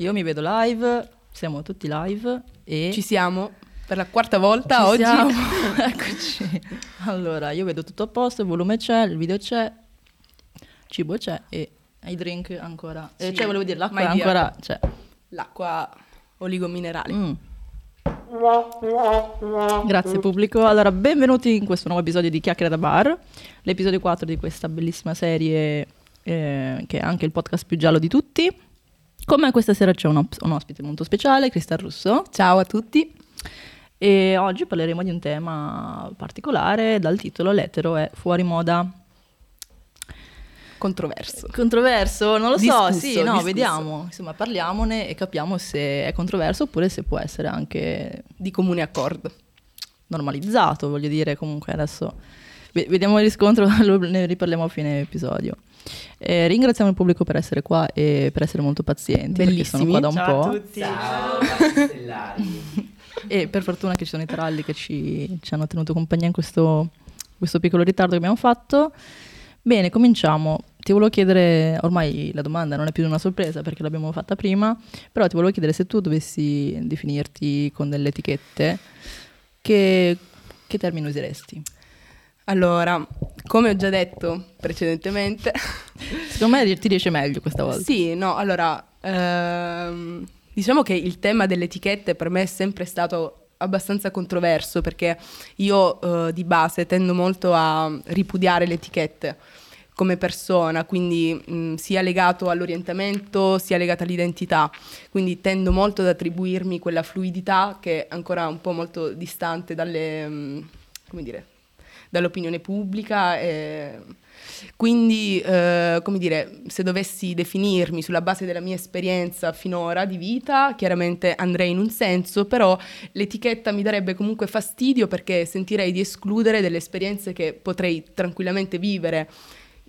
Io mi vedo live, siamo tutti live e Ci siamo per la quarta volta ci oggi. siamo. Eccoci. Allora, io vedo tutto a posto, il volume c'è, il video c'è, cibo c'è e i drink ancora. Eh, Sì. cioè, volevo dire, l'acqua ancora c'è. L'acqua oligominerale. Mm. Grazie pubblico. Allora, benvenuti in questo nuovo episodio di Chiacchiere da Bar, l'episodio 4 di questa bellissima serie eh, che è anche il podcast più giallo di tutti. Con me questa sera c'è un, ops- un ospite molto speciale, Cristal Russo, Ciao a tutti. e oggi parleremo di un tema particolare dal titolo L'etero è fuori moda. Controverso. Controverso? Non lo so, Discusso, sì, no, discusso. vediamo, insomma parliamone e capiamo se è controverso oppure se può essere anche Di comune accordo. normalizzato, voglio dire, comunque adesso ve- vediamo il riscontro, ne riparliamo a fine episodio. Eh, ringraziamo il pubblico per essere qua e per essere molto pazienti, perché sono Bellissimi. qua da un Ciao a po'. tutti. Ciao. E per fortuna che ci sono i tralli che ci, ci hanno tenuto compagnia in questo, questo piccolo ritardo che abbiamo fatto. Bene, cominciamo. Ti volevo chiedere, ormai la domanda non è più una sorpresa perché l'abbiamo fatta prima, però ti volevo chiedere se tu dovessi definirti con delle etichette, che, che termine useresti? Allora, come ho già detto precedentemente, Secondo me ti riesce meglio questa volta. sì, no, allora, ehm, diciamo che il tema delle etichette per me è sempre stato abbastanza controverso perché io eh, di base tendo molto a ripudiare le etichette come persona, quindi mh, sia legato all'orientamento sia legato all'identità, quindi tendo molto ad attribuirmi quella fluidità che è ancora un po' molto distante dalle, mh, come dire, dall'opinione pubblica. e- quindi, eh, come dire, se dovessi definirmi sulla base della mia esperienza finora di vita, chiaramente andrei in un senso, però l'etichetta mi darebbe comunque fastidio perché sentirei di escludere delle esperienze che potrei tranquillamente vivere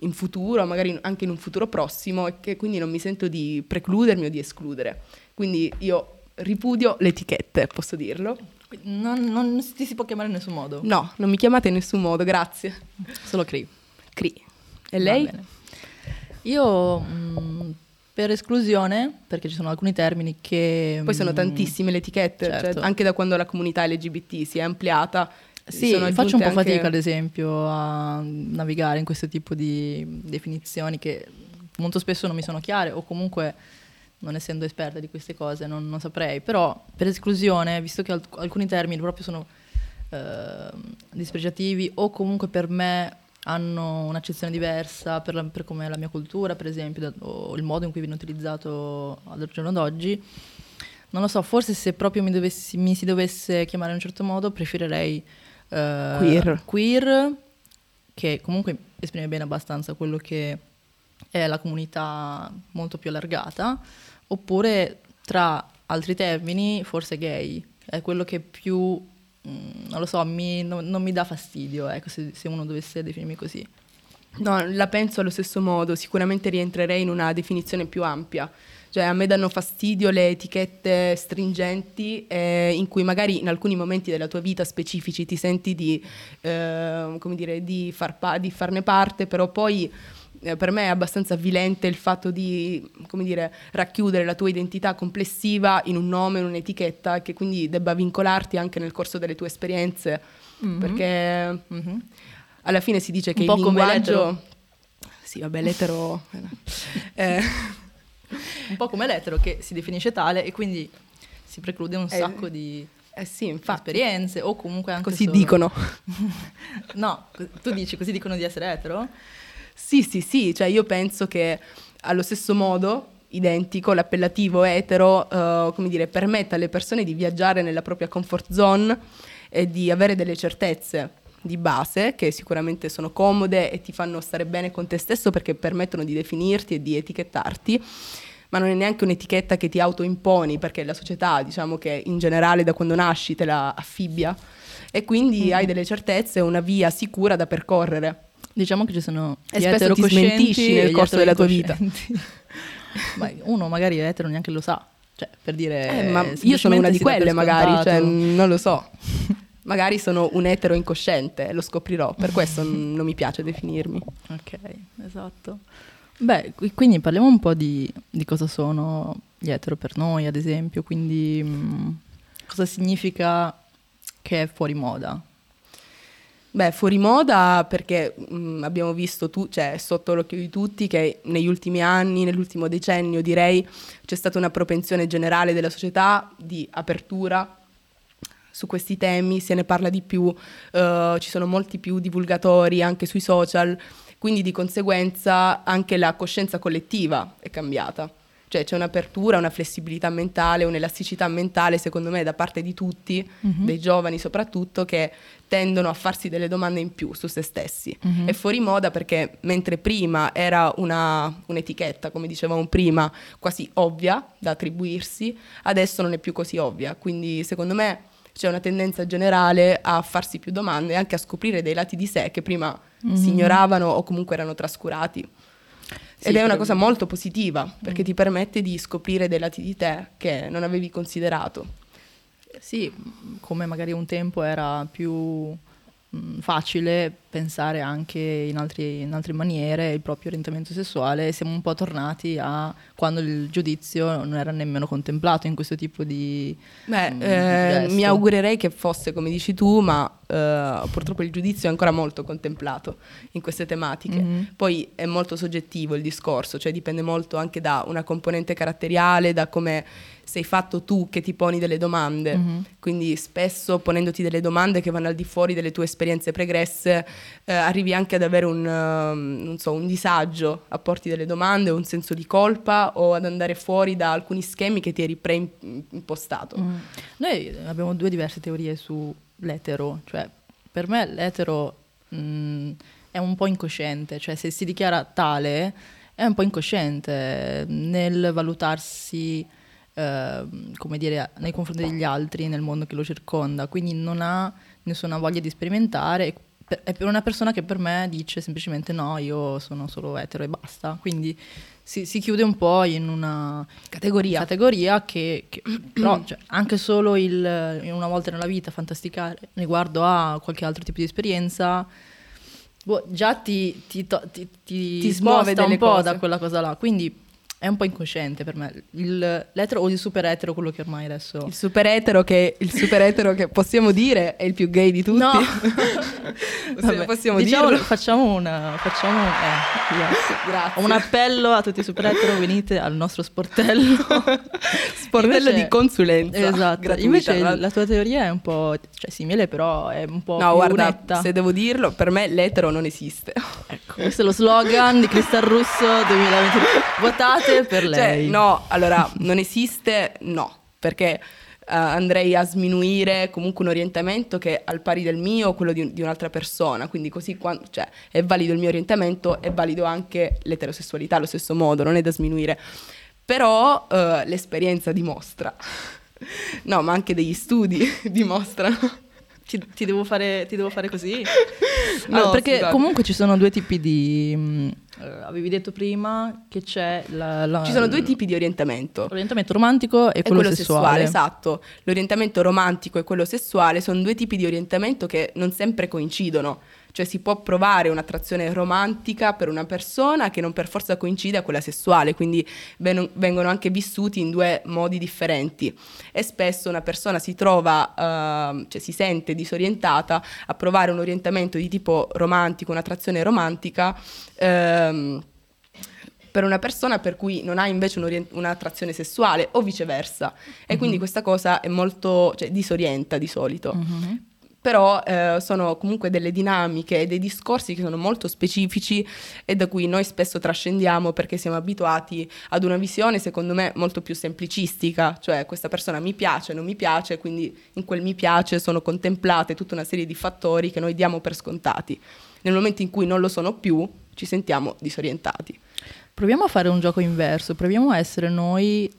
in futuro, magari anche in un futuro prossimo, e che quindi non mi sento di precludermi o di escludere. Quindi io ripudio le etichette, posso dirlo? Non, non ti si può chiamare in nessun modo, No, non mi chiamate in nessun modo, grazie. solo Cree. Cri. E lei? Io mh, per esclusione, perché ci sono alcuni termini che... Poi sono mh, tantissime le etichette, cioè, certo. anche da quando la comunità LGBT si è ampliata. Sì, faccio un po' anche- fatica ad esempio a navigare in questo tipo di definizioni che molto spesso non mi sono chiare o comunque non essendo esperta di queste cose non, non saprei, però per esclusione, visto che alc- alcuni termini proprio sono ehm, dispregiativi o comunque per me hanno un'accezione diversa per, la- per come è la mia cultura, per esempio, da- o il modo in cui viene utilizzato al giorno d'oggi, non lo so, forse se proprio mi, dovessi- mi si dovesse chiamare in un certo modo, preferirei eh, Queer. queer, che comunque esprime bene abbastanza quello che è la comunità molto più allargata, oppure tra altri termini, forse gay, è quello che più, mm, non lo so, mi- non, non mi dà fastidio, ecco, se, se uno dovesse definirmi così. No, la penso allo stesso modo, sicuramente rientrerei in una definizione più ampia. Cioè a me danno fastidio le etichette stringenti eh, in cui magari in alcuni momenti della tua vita specifici ti senti di, eh, dire, di, far pa- di farne parte, però poi per me è abbastanza avvilente il fatto di, come dire, racchiudere la tua identità complessiva in un nome, in un'etichetta, che quindi debba vincolarti anche nel corso delle tue esperienze, perché Mhm. alla fine si dice che Un po' il linguaggio... l'etero. Sì, vabbè, l'etero... eh, Un po' come l'etero che si definisce tale e quindi si preclude un Eh, sacco di eh sì, infatti, esperienze o comunque anche così solo- dicono. No, tu dici così dicono di essere etero? Sì, sì, sì, cioè io penso che allo stesso modo, identico, l'appellativo etero, eh, come dire, permetta alle persone di viaggiare nella propria comfort zone e di avere delle certezze di base che sicuramente sono comode e ti fanno stare bene con te stesso perché permettono di definirti e di etichettarti. Ma non è neanche un'etichetta che ti autoimponi, perché la società, diciamo che in generale da quando nasci te la affibbia e quindi hai delle certezze e una via sicura da percorrere. Diciamo che ci sono E gli spesso ti smentisci nel e corso della tua vita. Ma uno magari è etero neanche lo sa. Cioè, per dire... Eh, ma io sono una di quelle magari, cioè, non lo so. Magari sono un etero incosciente, lo scoprirò, per questo non mi piace definirmi. Ok, esatto. Beh, qui- quindi parliamo un po' di, di cosa sono gli etero per noi, ad esempio, quindi mh, cosa significa che è fuori moda? Beh, fuori moda perché mh, abbiamo visto, tu, cioè sotto l'occhio di tutti, che negli ultimi anni, nell'ultimo decennio direi, c'è stata una propensione generale della società di apertura su questi temi, se ne parla di più, uh, ci sono molti più divulgatori anche sui social, quindi di conseguenza anche la coscienza collettiva è cambiata. Cioè c'è un'apertura, una flessibilità mentale, un'elasticità mentale, secondo me, da parte di tutti, mm-hmm. dei giovani soprattutto, che tendono a farsi delle domande in più su se stessi. Mm-hmm. È fuori moda perché mentre prima era una, un'etichetta, come dicevamo prima, quasi ovvia da attribuirsi, adesso non è più così ovvia. Quindi secondo me c'è una tendenza generale a farsi più domande e anche a scoprire dei lati di sé che prima mm-hmm. si ignoravano o comunque erano trascurati. Sì, Ed è una cosa molto positiva perché ti permette di scoprire dei lati di te che non avevi considerato. Sì, come magari un tempo era più Mm, facile pensare anche in, altri, in, altre maniere il proprio orientamento sessuale siamo un po' tornati a quando il giudizio non era nemmeno contemplato in questo tipo di... Beh, mm, eh, mi augurerei che fosse come dici tu, ma eh, purtroppo il giudizio è ancora molto contemplato in queste tematiche. Mm-hmm. Poi è molto soggettivo il discorso, cioè dipende molto anche da una componente caratteriale, da come sei fatto tu che ti poni delle domande. Mm-hmm. Quindi spesso ponendoti delle domande che vanno al di fuori delle tue esperienze pregresse, eh, arrivi anche ad avere un, uh, so, un disagio a porti delle domande, un senso di colpa o ad andare fuori da alcuni schemi che ti eri preimpostato. Mm. Noi abbiamo due diverse teorie sull'etero, cioè per me l'etero mh, mm, è un po' incosciente, cioè se si dichiara tale è un po' incosciente nel valutarsi Ehm, come dire, nei confronti degli altri, nel mondo che lo circonda, quindi non ha nessuna voglia di sperimentare. È per una persona che per me dice semplicemente no, io sono solo etero e basta. Quindi si, si chiude un po' in una categoria, categoria che, che però cioè, anche solo il, una volta nella vita fantasticare riguardo a qualche altro tipo di esperienza boh, già ti, ti, ti, ti smuove un po' cose. da quella cosa là. Quindi è un po' incosciente per me. Il, l'etero o il super etero, quello che ormai adesso. Il super etero che, il super etero che possiamo dire è il più gay di tutti. No, Vabbè, possiamo diciamo. Facciamo, una, facciamo eh, Grazie. un appello a tutti i super etero: venite al nostro sportello. sportello Invece, di consulenza. Esatto. Gratuita, Invece la, la tua teoria è un po' cioè, simile, però è un po' no, guarda, netta. Se devo dirlo, per me l'etero non esiste. Ecco, questo è lo slogan di Cristal Russo 2020. Votate esiste per cioè, lei. Cioè, no, allora, non esiste, no, perché uh, andrei a sminuire comunque un orientamento che è al pari del mio o quello di, di, un'altra persona, quindi così quando, cioè, è valido il mio orientamento, è valido anche l'eterosessualità allo stesso modo, non è da sminuire. Però uh, l'esperienza dimostra, no, ma anche degli studi dimostrano ti, ti, devo fare, ti, devo fare, così? No, allora, perché scusate. comunque ci sono due tipi di... Mh, mm, eh, avevi detto prima che c'è la, la, Ci sono due tipi di orientamento. L'orientamento romantico e, e quello, quello sessuale. sessuale. Esatto. L'orientamento romantico e quello sessuale sono due tipi di orientamento che non sempre coincidono. Cioè si può provare un'attrazione romantica per una persona che non per forza coincide a quella sessuale, quindi vengono anche vissuti in due modi differenti. E spesso una persona si trova, uh, cioè si sente disorientata a provare un orientamento di tipo romantico, un'attrazione romantica. Um, per una persona per cui non ha invece un'attrazione sessuale o viceversa. E mm-hmm. quindi questa cosa è molto, cioè, disorienta di solito. Mm-hmm però eh, sono comunque delle dinamiche e dei discorsi che sono molto specifici e da cui noi spesso trascendiamo perché siamo abituati ad una visione secondo me molto più semplicistica, cioè questa persona mi piace, non mi piace, quindi in quel mi piace sono contemplate tutta una serie di fattori che noi diamo per scontati. Nel momento in cui non lo sono più, ci sentiamo disorientati. Proviamo a fare un gioco inverso, proviamo a essere noi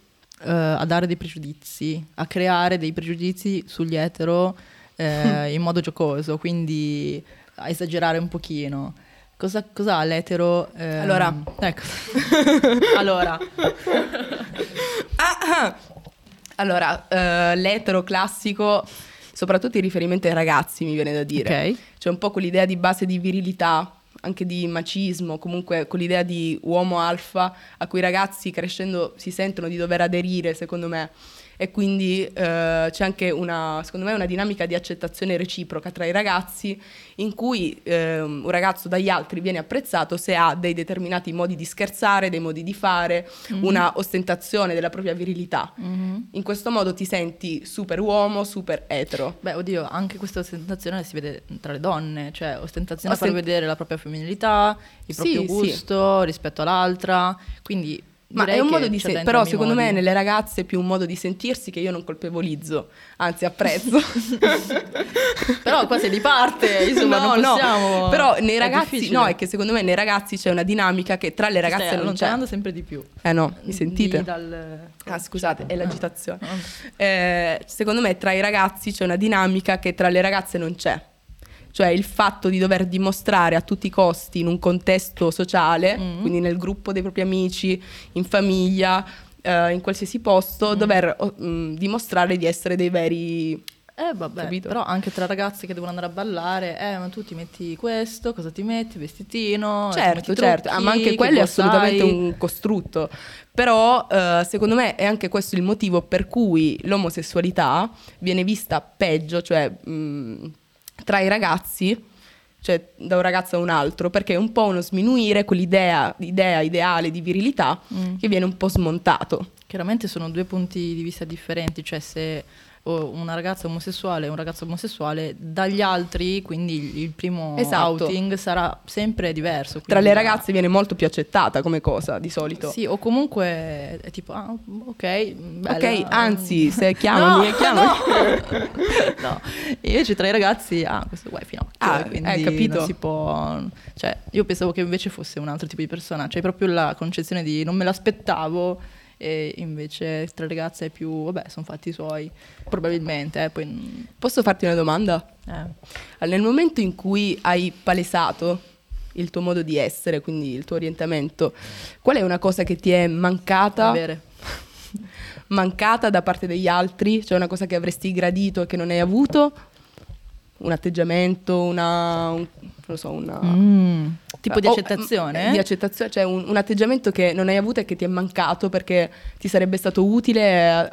uh, a dare dei pregiudizi, a creare dei pregiudizi sugli etero eh, in modo giocoso, quindi a esagerare un pochino. Cosa, ha l'etero? Eh, allora, ecco. allora. allora, uh, l'etero classico, soprattutto in riferimento ai ragazzi, mi viene da dire. Okay. C'è un po' quell'idea di base di virilità anche di macismo, comunque con l'idea di uomo alfa a cui i ragazzi crescendo si sentono di dover aderire, secondo me e quindi eh, c'è anche una, secondo me, una dinamica di accettazione reciproca tra i ragazzi in cui eh, un ragazzo dagli altri viene apprezzato se ha dei determinati modi di scherzare, dei modi di fare, mm-hmm. una ostentazione della propria virilità. Mm-hmm. In questo modo ti senti super uomo, super etero. Beh, oddio, anche questa ostentazione si vede tra le donne, cioè ostentazione Ostent- a far vedere la propria femminilità, il proprio sì, gusto sì. rispetto all'altra, quindi ma è un modo di sentirsi, però secondo modi. me nelle ragazze è più un modo di sentirsi che io non colpevolizzo, anzi apprezzo. però qua sei di parte, insomma, no, non possiamo... No. Però nei ragazzi, no, è che secondo me nei ragazzi c'è una dinamica che tra le ragazze Stai non c'è. sempre di più. Eh no, mi sentite? Dal... Ah scusate, è l'agitazione. Eh, secondo me tra i ragazzi c'è una dinamica che tra le ragazze non c'è cioè il fatto di dover dimostrare a tutti i costi in un contesto sociale, mm. quindi nel gruppo dei propri amici, in famiglia, eh, in qualsiasi posto, mm. dover mm, dimostrare di essere dei veri eh vabbè, Capito? però anche tra ragazze che devono andare a ballare, eh ma tu ti metti questo, cosa ti metti? Vestitino? Certo, certo, ah, ma anche quello è assolutamente un costrutto. Però eh, secondo me è anche questo il motivo per cui l'omosessualità viene vista peggio, cioè mh, tra i ragazzi, cioè da un ragazzo a un altro, perché è un po' uno sminuire quell'idea idea ideale di virilità mm. che viene un po' smontato. Chiaramente sono due punti di vista differenti, cioè se una ragazza omosessuale e un ragazzo omosessuale dagli altri, quindi il primo esatto. outing sarà sempre diverso. Tra le ragazze viene molto più accettata come cosa di solito. Sì, o comunque è tipo, ah, ok, bella. ok, anzi, se chiamami, no, chiamami. No. no. Invece tra i ragazzi, ah, questo qua è finocchio, ah, quindi hai capito. non si può... Cioè, io pensavo che invece fosse un altro tipo di persona, cioè proprio la concezione di non me l'aspettavo e invece tra ragazze è più, vabbè, sono fatti i suoi, probabilmente. Eh, poi... Posso farti una domanda? Eh. Nel momento in cui hai palesato il tuo modo di essere, quindi il tuo orientamento, qual è una cosa che ti è mancata? Avere. mancata da parte degli altri? Cioè una cosa che avresti gradito e che non hai avuto? Un atteggiamento, una... Un, non so, una... Mm. Tipo di accettazione? Oh, di accettazione, cioè un, un, atteggiamento che non hai avuto e che ti è mancato perché ti sarebbe stato utile.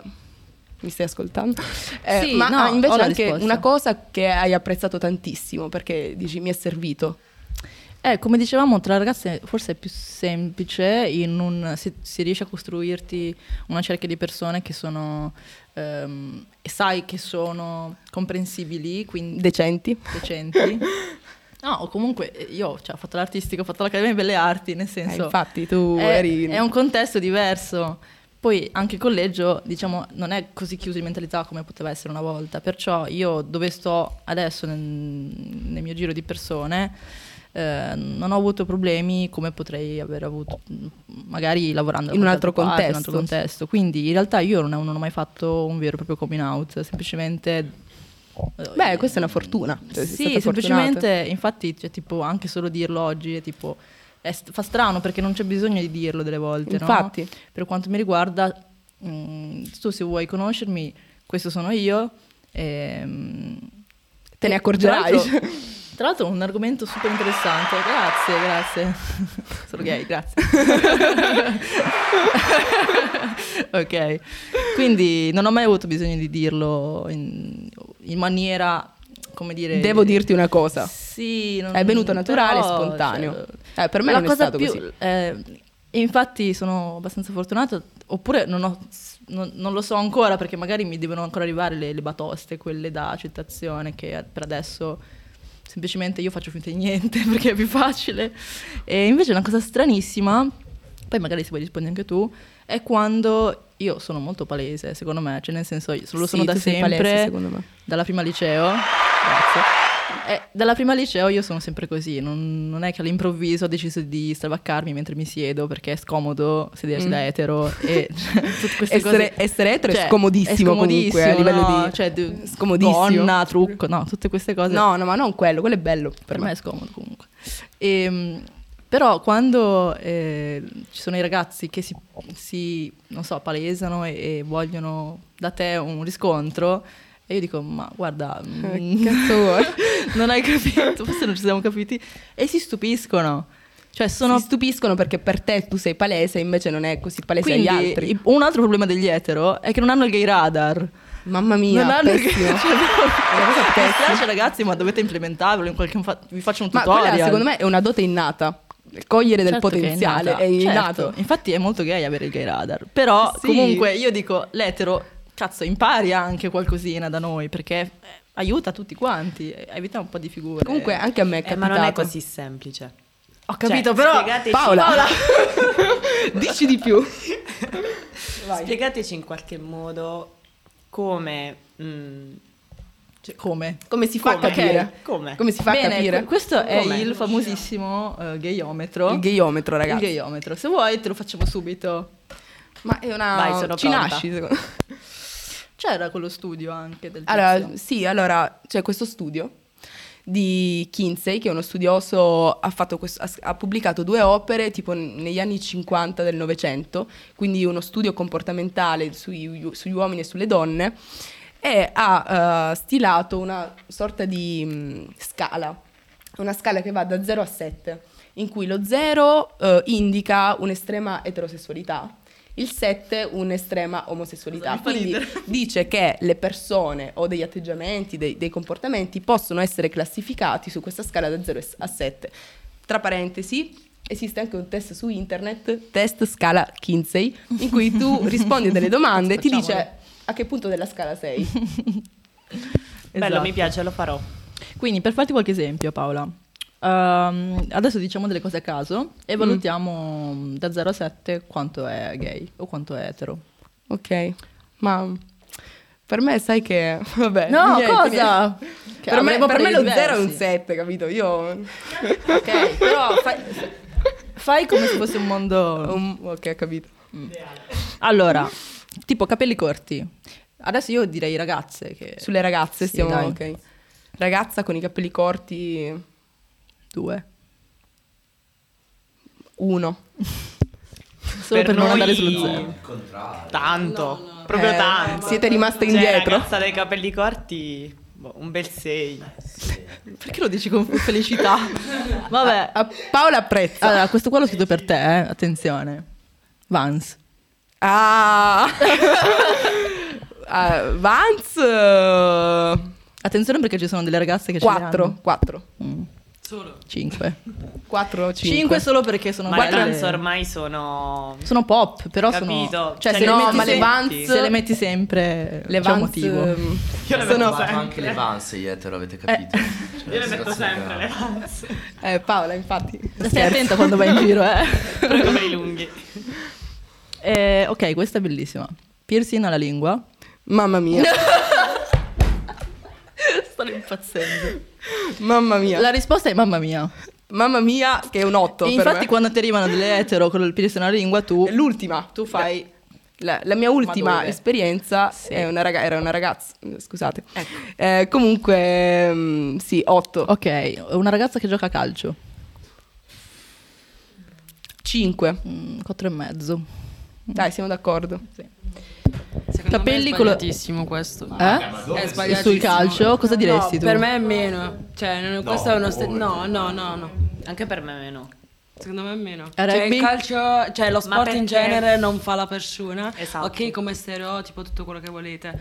Mi stai ascoltando? Eh, sì, ma no, invece anche risposta. una cosa che hai apprezzato tantissimo perché dici mi è servito. Eh, come dicevamo, tra ragazze forse è più semplice, un, si, si, riesce a costruirti una cerchia di persone che sono, e sai che sono comprensibili, quindi decenti. decenti No, o comunque eh, io cioè, ho fatto l'artistica, ho fatto l'Accademia di Belle Arti, nel senso... Eh, infatti tu è, eri... È un contesto diverso. Poi anche il collegio, diciamo, non è così chiuso di mentalità come poteva essere una volta. Perciò io dove sto adesso nel, nel mio giro di persone eh, non ho avuto problemi come potrei aver avuto magari lavorando in un altro, parte, contesto. un altro contesto. Quindi in realtà io non, non ho mai fatto un vero e proprio coming out, semplicemente Beh, questa è una fortuna. Cioè, sì, semplicemente, infatti, cioè, tipo, anche solo dirlo oggi è tipo... È, fa strano perché non c'è bisogno di dirlo delle volte, Infatti. No? Per quanto mi riguarda, mh, mm, tu se vuoi conoscermi, questo sono io. E, mh, te ne accorgerai. Tra l'altro un argomento super interessante, grazie, grazie. Sono gay, grazie. ok, quindi non ho mai avuto bisogno di dirlo in, in maniera, come dire... Devo dirti una cosa. Sì. Non, è venuto naturale, però, spontaneo. Cioè, eh, per me la non cosa è stato più, così. Eh, infatti sono abbastanza fortunata, oppure non, ho, non, non, lo so ancora perché magari mi devono ancora arrivare le, le batoste, quelle da accettazione che per adesso semplicemente io faccio finta di niente perché è più facile. E invece una cosa stranissima, poi magari se vuoi rispondi anche tu, è quando io sono molto palese, secondo me, cioè nel senso io lo sono sì, da sempre, palese, dalla prima liceo. Grazie. Eh, dalla prima liceo io sono sempre così, non, non, è che all'improvviso ho deciso di stravaccarmi mentre mi siedo perché è scomodo sedersi mm. da etero e essere, cose. Essere etero cioè, è scomodissimo, è scomodissimo comunque a livello no, di... Cioè, d- scomodissimo. Donna, trucco, no, tutte queste cose. No, no, ma non quello, quello è bello. Per, per me. me è scomodo comunque. E, ehm, però quando eh, ci sono i ragazzi che si, si non so, palesano e, e vogliono da te un riscontro E io dico, ma guarda, Che mm, vuoi? non hai capito, forse non ci siamo capiti. E si stupiscono. Cioè sono... Si stupiscono perché per te tu sei palese, invece non è così palese Quindi, agli altri. un altro problema degli etero è che non hanno il gay radar. Mamma mia, non hanno il gay pessimo. cioè, È una cosa Mi pessima. spiace ragazzi, ma dovete implementarlo in qualche vi faccio un Ma tutorial. quella secondo me è una dote innata. Cogliere del Certo che potenziale è innata. innato. Certo, Infatti è molto gay avere il gay radar. Però Sì. comunque io dico, l'etero, cazzo, impari anche qualcosina da noi perché eh, aiuta tutti quanti, eh, evita un po' di figure. Comunque anche a me è Eh, capitato. ma non è così semplice. ho capito, Cioè, però spiegateci- Paola, dici di più. Vai. Spiegateci in qualche modo come... mm, Cioè, come? Come si fa Come? a capire? Come? Come si fa Bene, a capire? que- questo è il famosissimo eh, gayometro. Il gayometro, Il ragazzi. gayometro. Se vuoi te lo facciamo subito. Ma è una... Vai, sono Ci pronta. nasci, secondo C'era quello studio anche del Allora, tizio. sì, allora c'è questo studio di Kinsey, che è uno studioso, ha, fatto questo- ha, ha pubblicato due opere tipo negli anni 50 del Novecento, quindi uno studio comportamentale sui- sugli uomini e sulle donne, e ha eh, stilato una sorta di mh, scala, una scala che va da 0 a 7, in cui lo 0 eh, indica un'estrema eterosessualità, il 7 un'estrema omosessualità. Quindi dice che le persone o degli atteggiamenti, dei, dei comportamenti possono essere classificati su questa scala da 0 a 7. Tra parentesi, esiste anche un test su internet, test scala Kinsey, in cui tu rispondi a delle domande e ti dice a che punto della scala sei. Bello, Esatto. mi piace, lo farò. Quindi, per farti qualche esempio, Paola, ehm, adesso diciamo delle cose a caso e Mm. valutiamo mm, da 0 a 7 quanto è gay o quanto è etero. Ok, ma per me sai che... Vabbè, No, niente, cosa? niente. Che Per me, avremo per me lo pareri 0 è un diversi. 7, capito? Io... Ok, però fai, fai come se fosse un mondo... Um, ok, capito. Allora, tipo capelli corti. Adesso io direi ragazze che... Sulle ragazze Sì, stiamo... dai. Ok. Ragazza con i capelli corti... Due. Uno. Solo per, non noi- andare sullo no. zero. Il contrario. Tanto, proprio Eh, tanto. siete rimaste Cioè, indietro. ragazza dai capelli corti, boh, un bel 6. Perché lo dici con felicità? Vabbè. A- Paola apprezza. Allora, questo qua l'ho scritto per te, eh? attenzione. Vans. Ah. Ah, Vance... eh, Attenzione perché ci sono delle ragazze che ce li Quattro. hanno. Quattro. Mm. Solo. Cinque. Quattro, cinque. Cinque solo perché sono Ma le trans ormai sono... Sono pop, però Capito. sono... Cioè, Cioè, se, no, le metti ma le Vans- se le metti sempre... Le Vans... motivo. ehm, Io le sono- metto Ma sempre. anche le Vans gli etero, avete capito? Eh. Cioè, Io le metto situazione sempre le vans. Eh, Paola, infatti. Stai attenta quando vai in giro, eh. Però come i lunghi. Eh, ok, questa è bellissima. Piercing alla lingua. Mamma mia. Stanno impazzendo. Mamma mia. La risposta è mamma mia. Mamma mia, che è un 8 E per infatti me. quando ti arrivano delle etero con il piercing alla lingua, tu... È l'ultima. Tu fai... La, la mia ultima esperienza Sì. è una raga- era una ragazza, scusate. Eh, comunque, mm, sì, 8. Ok, una ragazza che gioca a calcio. 5. Mm, quattro e mezzo. Dai, siamo d'accordo. Secondo Capelli me è sbagliatissimo questo. Eh? È sbagliatissimo. Sul calcio? Cosa diresti no, tu? Per me è meno. Cioè, non- questo è uno ste- No, no, no, no. Anche per me meno. Secondo me è meno. A Cioè, il calcio, cioè lo sport in genere non fa la persona. Esatto. Ok, come stereotipo, tutto quello che volete.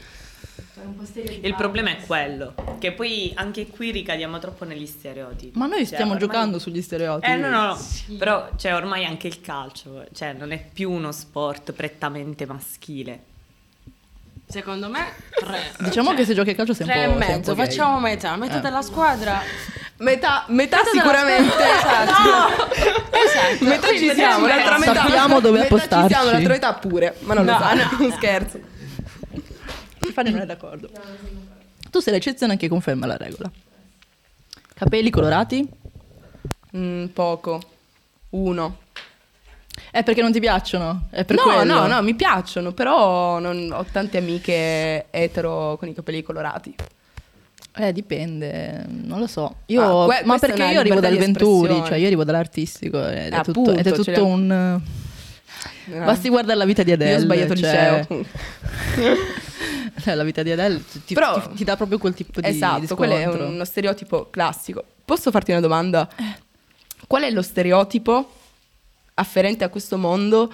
Il problema è quello, che poi anche qui ricadiamo troppo negli stereotipi. Ma noi Cioè, stiamo ormai- giocando sugli stereotipi. Eh no, no, no. Però cioè, ormai anche il calcio, cioè non è più uno sport prettamente maschile. Secondo me, tre. Diciamo che se giochi a calcio sei un Tre po'... e sei un mezzo, facciamo metà. Metà Eh. della squadra. Metà, metà Metà sicuramente. squadra. Esatto. Metà ci siamo, l'altra metà. Sappiamo dove metà appostarci. Ci siamo, l'altra metà pure. Ma non lo No, so, no. un scherzo. Fanny non è d'accordo. Tu sei l'eccezione che conferma la regola. Capelli colorati? Mm, poco. Uno. È perché non ti piacciono? È no, quello? no, no, mi piacciono, però non- ho tante amiche etero con i capelli colorati. Eh, dipende, non lo so. Io, Ah, que- ma è perché io arrivo dal Venturi, cioè io arrivo dall'artistico ed è Eh, tutto, appunto, ed è ce tutto un... Basti guardare la vita di Adele. Io ho sbagliato cioè- liceo. Cioè, la vita di Adele ti, Però- ti- ti dà proprio quel tipo di esatto, di quello è uno stereotipo classico. Posso farti una domanda? Qual è lo stereotipo afferente a questo mondo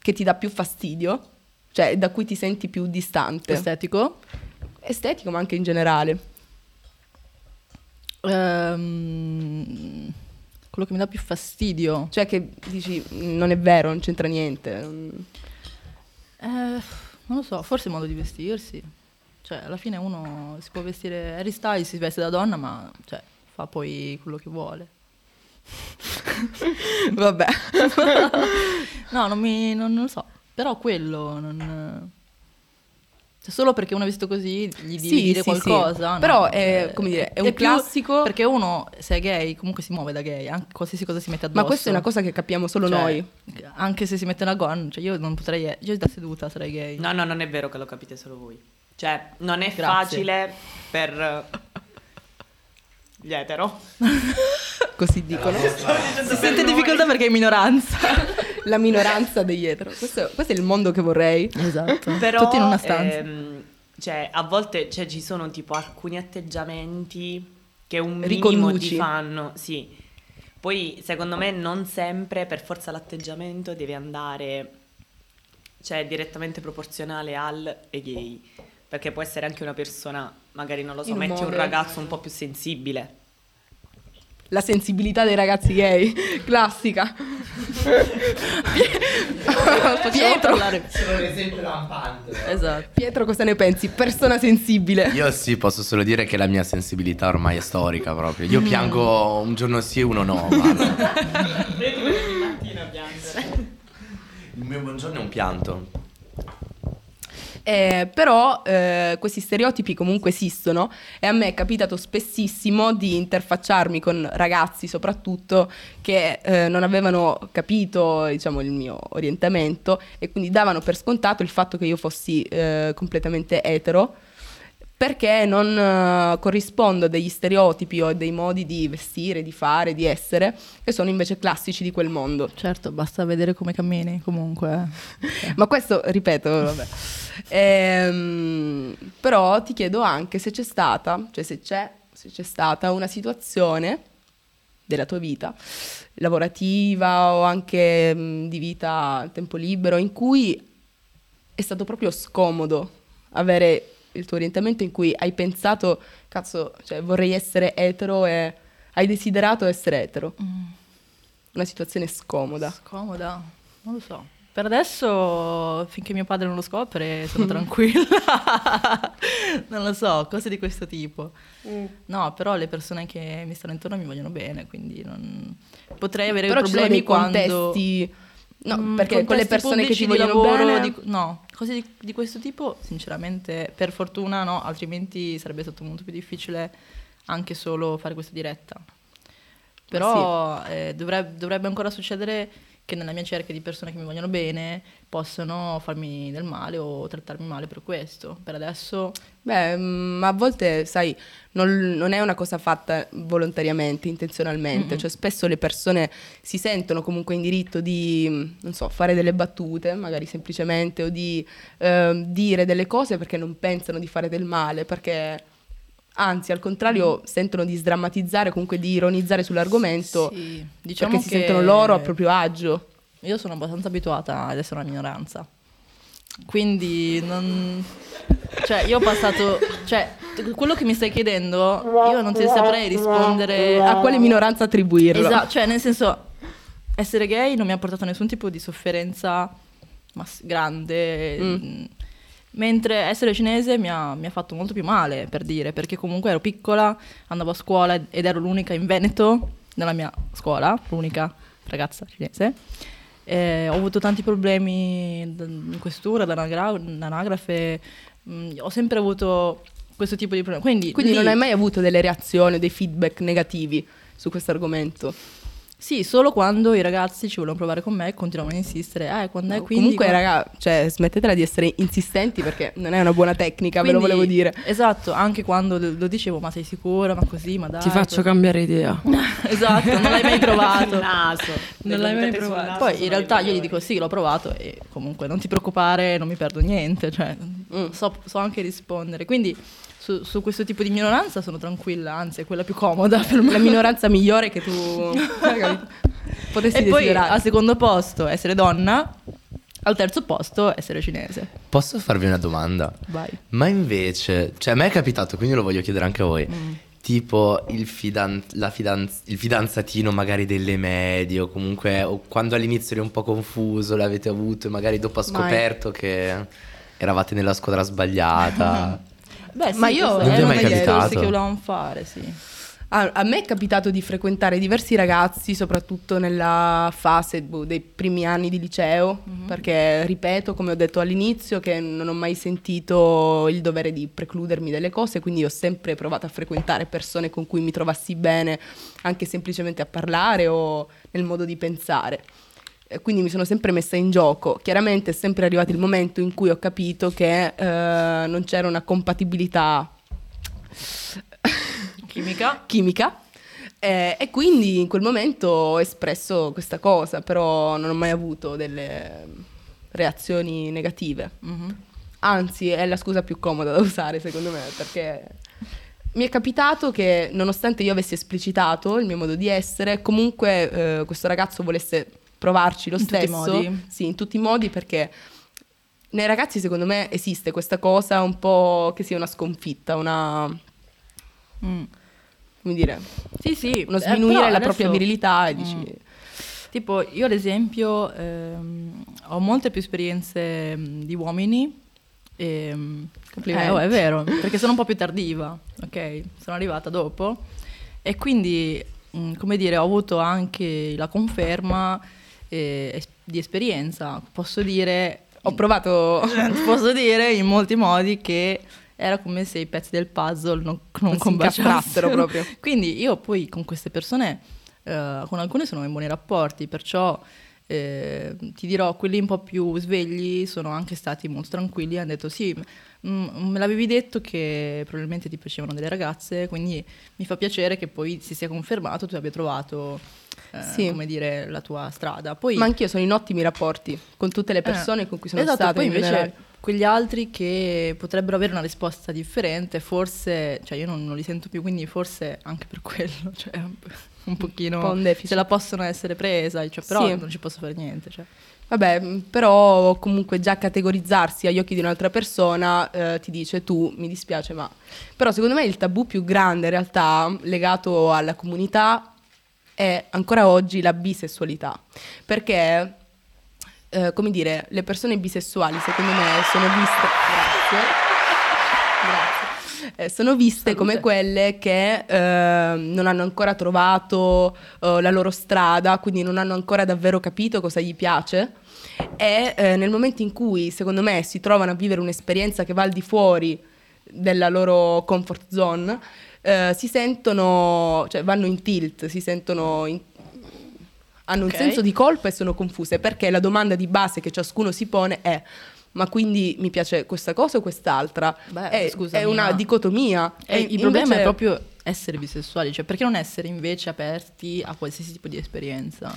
che ti dà più fastidio? Cioè, da cui ti senti più distante? estetico. Estetico, ma anche in generale. Ehm, quello che mi dà più fastidio. Cioè, che dici, "Mm, non è vero, non c'entra niente. Mm. Eh, non lo so, forse il modo di vestirsi. Cioè, alla fine uno si può vestire. Harry Styles si veste da donna, ma cioè, fa poi quello che vuole. Vabbè. No, non, mi, non, non lo so. Però quello non. Cioè, solo perché uno è vestito così gli devi Sì, dire sì, sì. qualcosa. no? Però è, Cioè, come dire, è è un più- classico. Perché uno, se è gay, comunque si muove da gay, anche qualsiasi cosa si mette addosso. Ma questa è una cosa che capiamo solo Cioè, noi. Anche se si mette una gonna, cioè io non potrei. Io da seduta sarei gay. No, no, non è vero che lo capite solo voi. Cioè, non è Grazie. facile per eh, gli etero. Così dicono. Si sente difficoltà perché è minoranza. La minoranza degli etero. Questo, questo è il mondo che vorrei. Esatto. Però, Tutti in una stanza. ehm, cioè, a volte cioè, ci sono tipo alcuni atteggiamenti che un minimo Riconduci. ti fanno, sì. Poi, secondo me, non sempre per forza l'atteggiamento deve andare, cioè, direttamente proporzionale al e gay. Perché può essere anche una persona, magari non lo so, In metti un ragazzo un po' più sensibile. La sensibilità dei ragazzi gay. Classica. Pietro, Sono un esempio lampante. Esatto. Pietro, cosa ne pensi? Persona sensibile. Io sì, posso solo dire che la mia sensibilità ormai è storica proprio. Io piango un giorno sì e uno no. guarda. Il mio buongiorno è un pianto. Eh, però eh, questi stereotipi comunque esistono e a me è capitato spessissimo di interfacciarmi con ragazzi soprattutto che eh, non avevano capito diciamo, il mio orientamento e quindi davano per scontato il fatto che io fossi eh, completamente etero perché non eh, corrispondo a degli stereotipi o a dei modi di vestire, di fare, di essere che sono invece classici di quel mondo. Certo, basta vedere come cammini comunque. Ma questo, ripeto, vabbè. Ehm, però ti chiedo anche se c'è stata, cioè se c'è, se c'è stata una situazione della tua vita, lavorativa o anche mh, di vita a tempo libero, in cui è stato proprio scomodo avere il tuo orientamento, in cui hai pensato, cazzo, cioè vorrei essere etero e hai desiderato essere etero. Una situazione scomoda. Scomoda, non lo so. Per adesso, finché mio padre non lo scopre, sono tranquilla. non lo so, cose di questo tipo. No, però le persone che mi stanno intorno mi vogliono bene, quindi non... potrei avere Però ci sono problemi dei quando... contesti... No, Mm, perché quelle contesti persone che di vogliono lavoro, bene... di- no, cose di, di questo tipo, sinceramente, per fortuna no, altrimenti sarebbe stato molto più difficile anche solo fare questa diretta. Però eh, dovrebbe, dovrebbe ancora succedere che nella mia cerchia di persone che mi vogliono bene possano farmi del male o trattarmi male per questo. Per adesso Beh, mm, ma a volte, sai, non, non è una cosa fatta volontariamente, intenzionalmente. Cioè, spesso le persone si sentono comunque in diritto di, mm, non so, fare delle battute, magari semplicemente, o di ehm, dire delle cose perché non pensano di fare del male, perché anzi, al contrario, sentono di sdrammatizzare, comunque di ironizzare sull'argomento, sì, diciamo perché si sentono loro a proprio agio. Io sono abbastanza abituata ad essere una minoranza. Quindi non... Cioè, io ho passato... Cioè, quello che mi stai chiedendo, io non ti saprei rispondere... A quale minoranza attribuirlo? Esatto, cioè nel senso, essere gay non mi ha portato nessun tipo di sofferenza mas- grande, mm, mentre essere cinese mi ha, mi ha fatto molto più male, per dire, perché comunque ero piccola, andavo a scuola ed- ero l'unica in Veneto nella mia scuola, l'unica ragazza cinese. Eh, ho avuto tanti problemi in questura, d'anagra- d'anagrafe, mm, ho sempre avuto questo tipo di problemi. Quindi, Quindi lì- non hai mai avuto delle reazioni, dei feedback negativi su questo argomento? Sì, solo quando i ragazzi ci volevano provare con me e continuavano a insistere. Eh, quando è quindi... Comunque, raga, cioè, smettetela di essere insistenti perché non è una buona tecnica, ve lo Quindi- volevo dire. Esatto, anche quando lo dicevo, ma sei sicura? Ma così, ma dai. Ti faccio così. cambiare idea. esatto, non l'hai mai provato. Naso. Non l'hai mai provato. naso Poi in realtà io gli dico sì, l'ho provato e comunque non ti preoccupare, non mi perdo niente, cioè Mm. so, so anche rispondere. Quindi su, su questo tipo di minoranza sono tranquilla, anzi è quella più comoda per me. La minoranza migliore che tu potessi E poi desiderare. al secondo posto essere donna, al terzo posto essere cinese. Posso farvi una domanda? Vai. Ma invece, cioè a me è capitato, quindi lo voglio chiedere anche a voi. Mm. Tipo il, fidan- la fidanz- il fidanzatino magari delle medie o comunque o quando all'inizio eri un po' confuso l'avete avuto e magari dopo ha Mai. scoperto che eravate nella squadra sbagliata. Beh, sì, Ma io- è uno discorsi capitato? che volevamo fare, sì. A, a me è capitato di frequentare diversi ragazzi, soprattutto nella fase boh, dei primi anni di liceo, perché ripeto, come ho detto all'inizio, che non ho mai sentito il dovere di precludermi delle cose, quindi ho sempre provato a frequentare persone con cui mi trovassi bene, anche semplicemente a parlare o nel modo di pensare. E Quindi mi sono sempre messa in gioco. Chiaramente è sempre arrivato il momento in cui ho capito che eh, non c'era una compatibilità Chimica. chimica. eh, e quindi in quel momento ho espresso questa cosa, però non ho mai avuto delle reazioni negative. Mhm. Anzi, è la scusa più comoda da usare, secondo me, perché mi è capitato che, nonostante io avessi esplicitato il mio modo di essere, comunque eh, questo ragazzo volesse provarci lo In tutti i stesso. modi? Sì, in tutti i modi, perché nei ragazzi, secondo me, esiste questa cosa un po' che sia una sconfitta, una. Mm. come dire, Sì, sì. uno eh, sminuire però la propria adesso- virilità e dici. Mm. Tipo, io ad esempio ehm, ho molte più esperienze mh, di uomini. E, Complimenti. eh, oh, è vero, perché sono un po' più tardiva, ok? Sono arrivata dopo. E quindi, mh, come dire, ho avuto anche la conferma eh, di esperienza. Posso dire... Ho provato. Posso dire in molti modi che era come se i pezzi del puzzle non, non, combaciassero proprio. Quindi io poi con queste persone, eh, con alcune sono in buoni rapporti, perciò eh, ti dirò, quelli un po' più svegli sono anche stati molto tranquilli, hanno detto sì, mm, me l'avevi detto che probabilmente ti piacevano delle ragazze, quindi mi fa piacere che poi si sia confermato, tu abbia trovato, eh, Sì. come dire, la tua strada. Poi, Ma anch'io sono in ottimi rapporti con tutte le persone eh, con cui sono esatto, stata. poi in invece generale. quegli altri che potrebbero avere una risposta differente, forse, cioè io non, non li sento più, quindi forse anche per quello, cioè un pochino Un po' un se la possono essere presa, cioè, però Sì. non ci posso fare niente. Cioè. Vabbè, mh, però comunque già categorizzarsi agli occhi di un'altra persona eh, ti dice tu mi dispiace, ma... Però secondo me il tabù più grande in realtà legato alla comunità è ancora oggi la bisessualità. Perché, eh, come dire, le persone bisessuali secondo me sono viste... Grazie. Eh, sono viste Salute. come quelle che eh, non hanno ancora trovato eh, la loro strada, quindi non hanno ancora davvero capito cosa gli piace. E eh, nel momento in cui, secondo me, si trovano a vivere un'esperienza che va al di fuori della loro comfort zone, eh, si sentono, cioè vanno in tilt, si sentono in- hanno un Ok. senso di colpa e sono confuse perché la domanda di base che ciascuno si pone è ma quindi mi piace questa cosa o quest'altra? Beh, è, scusami, è una dicotomia. E il problema è proprio essere bisessuali, cioè perché non essere invece aperti a qualsiasi tipo di esperienza?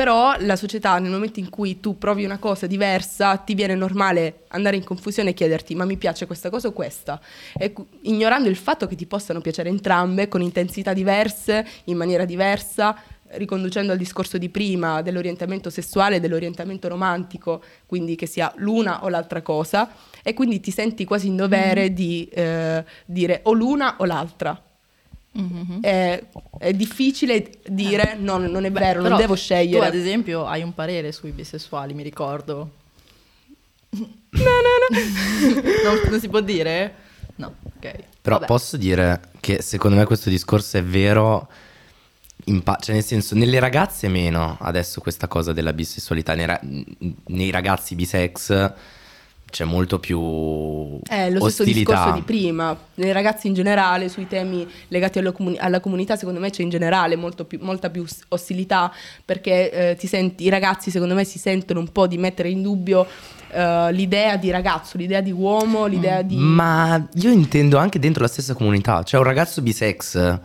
Però la società, nel momento in cui tu provi una cosa diversa, ti viene normale andare in confusione e chiederti ma mi piace questa cosa o questa? E ignorando il fatto che ti possano piacere entrambe con intensità diverse, in maniera diversa, riconducendo al discorso di prima dell'orientamento sessuale e dell'orientamento romantico, quindi che sia l'una o l'altra cosa, e quindi ti senti quasi in dovere di eh, dire o l'una o l'altra. Mhm. È, è difficile dire no, non è Beh, vero, non però devo scegliere. Tu ad esempio hai un parere sui bisessuali, mi ricordo. non, non si può dire? No, ok. Però Vabbè. posso dire che secondo me questo discorso è vero, in pa- cioè nel senso, nelle ragazze meno adesso questa cosa della bisessualità, nei, ra- nei ragazzi bisex c'è molto più È lo stesso ostilità. discorso di prima. Nei ragazzi in generale, sui temi legati alla, comuni- alla comunità, secondo me c'è in generale molto più- molta più os- ostilità perché eh, ti senti, i ragazzi, secondo me, si sentono un po' di mettere in dubbio eh, l'idea di ragazzo, l'idea di uomo, l'idea di. Ma io intendo anche dentro la stessa comunità, cioè un ragazzo bisex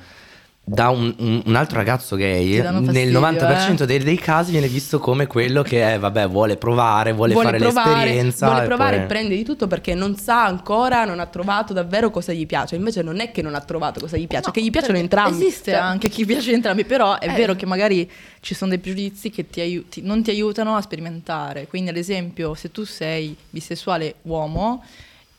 da un, un- altro ragazzo gay, nel fastidio, 90% eh? dei, dei casi viene visto come quello che eh, vabbè, vuole provare, vuole, fare l'esperienza. vuole e provare poi- e prende di tutto perché non sa ancora, non ha trovato davvero cosa gli piace. Invece non è che non ha trovato cosa gli piace, No, che gli piacciono entrambi. Esiste Cioè, anche chi piace entrambi, però è Eh. vero che magari ci sono dei pregiudizi che ti aiuti- non ti aiutano a sperimentare. Quindi, ad esempio, se tu sei bisessuale uomo,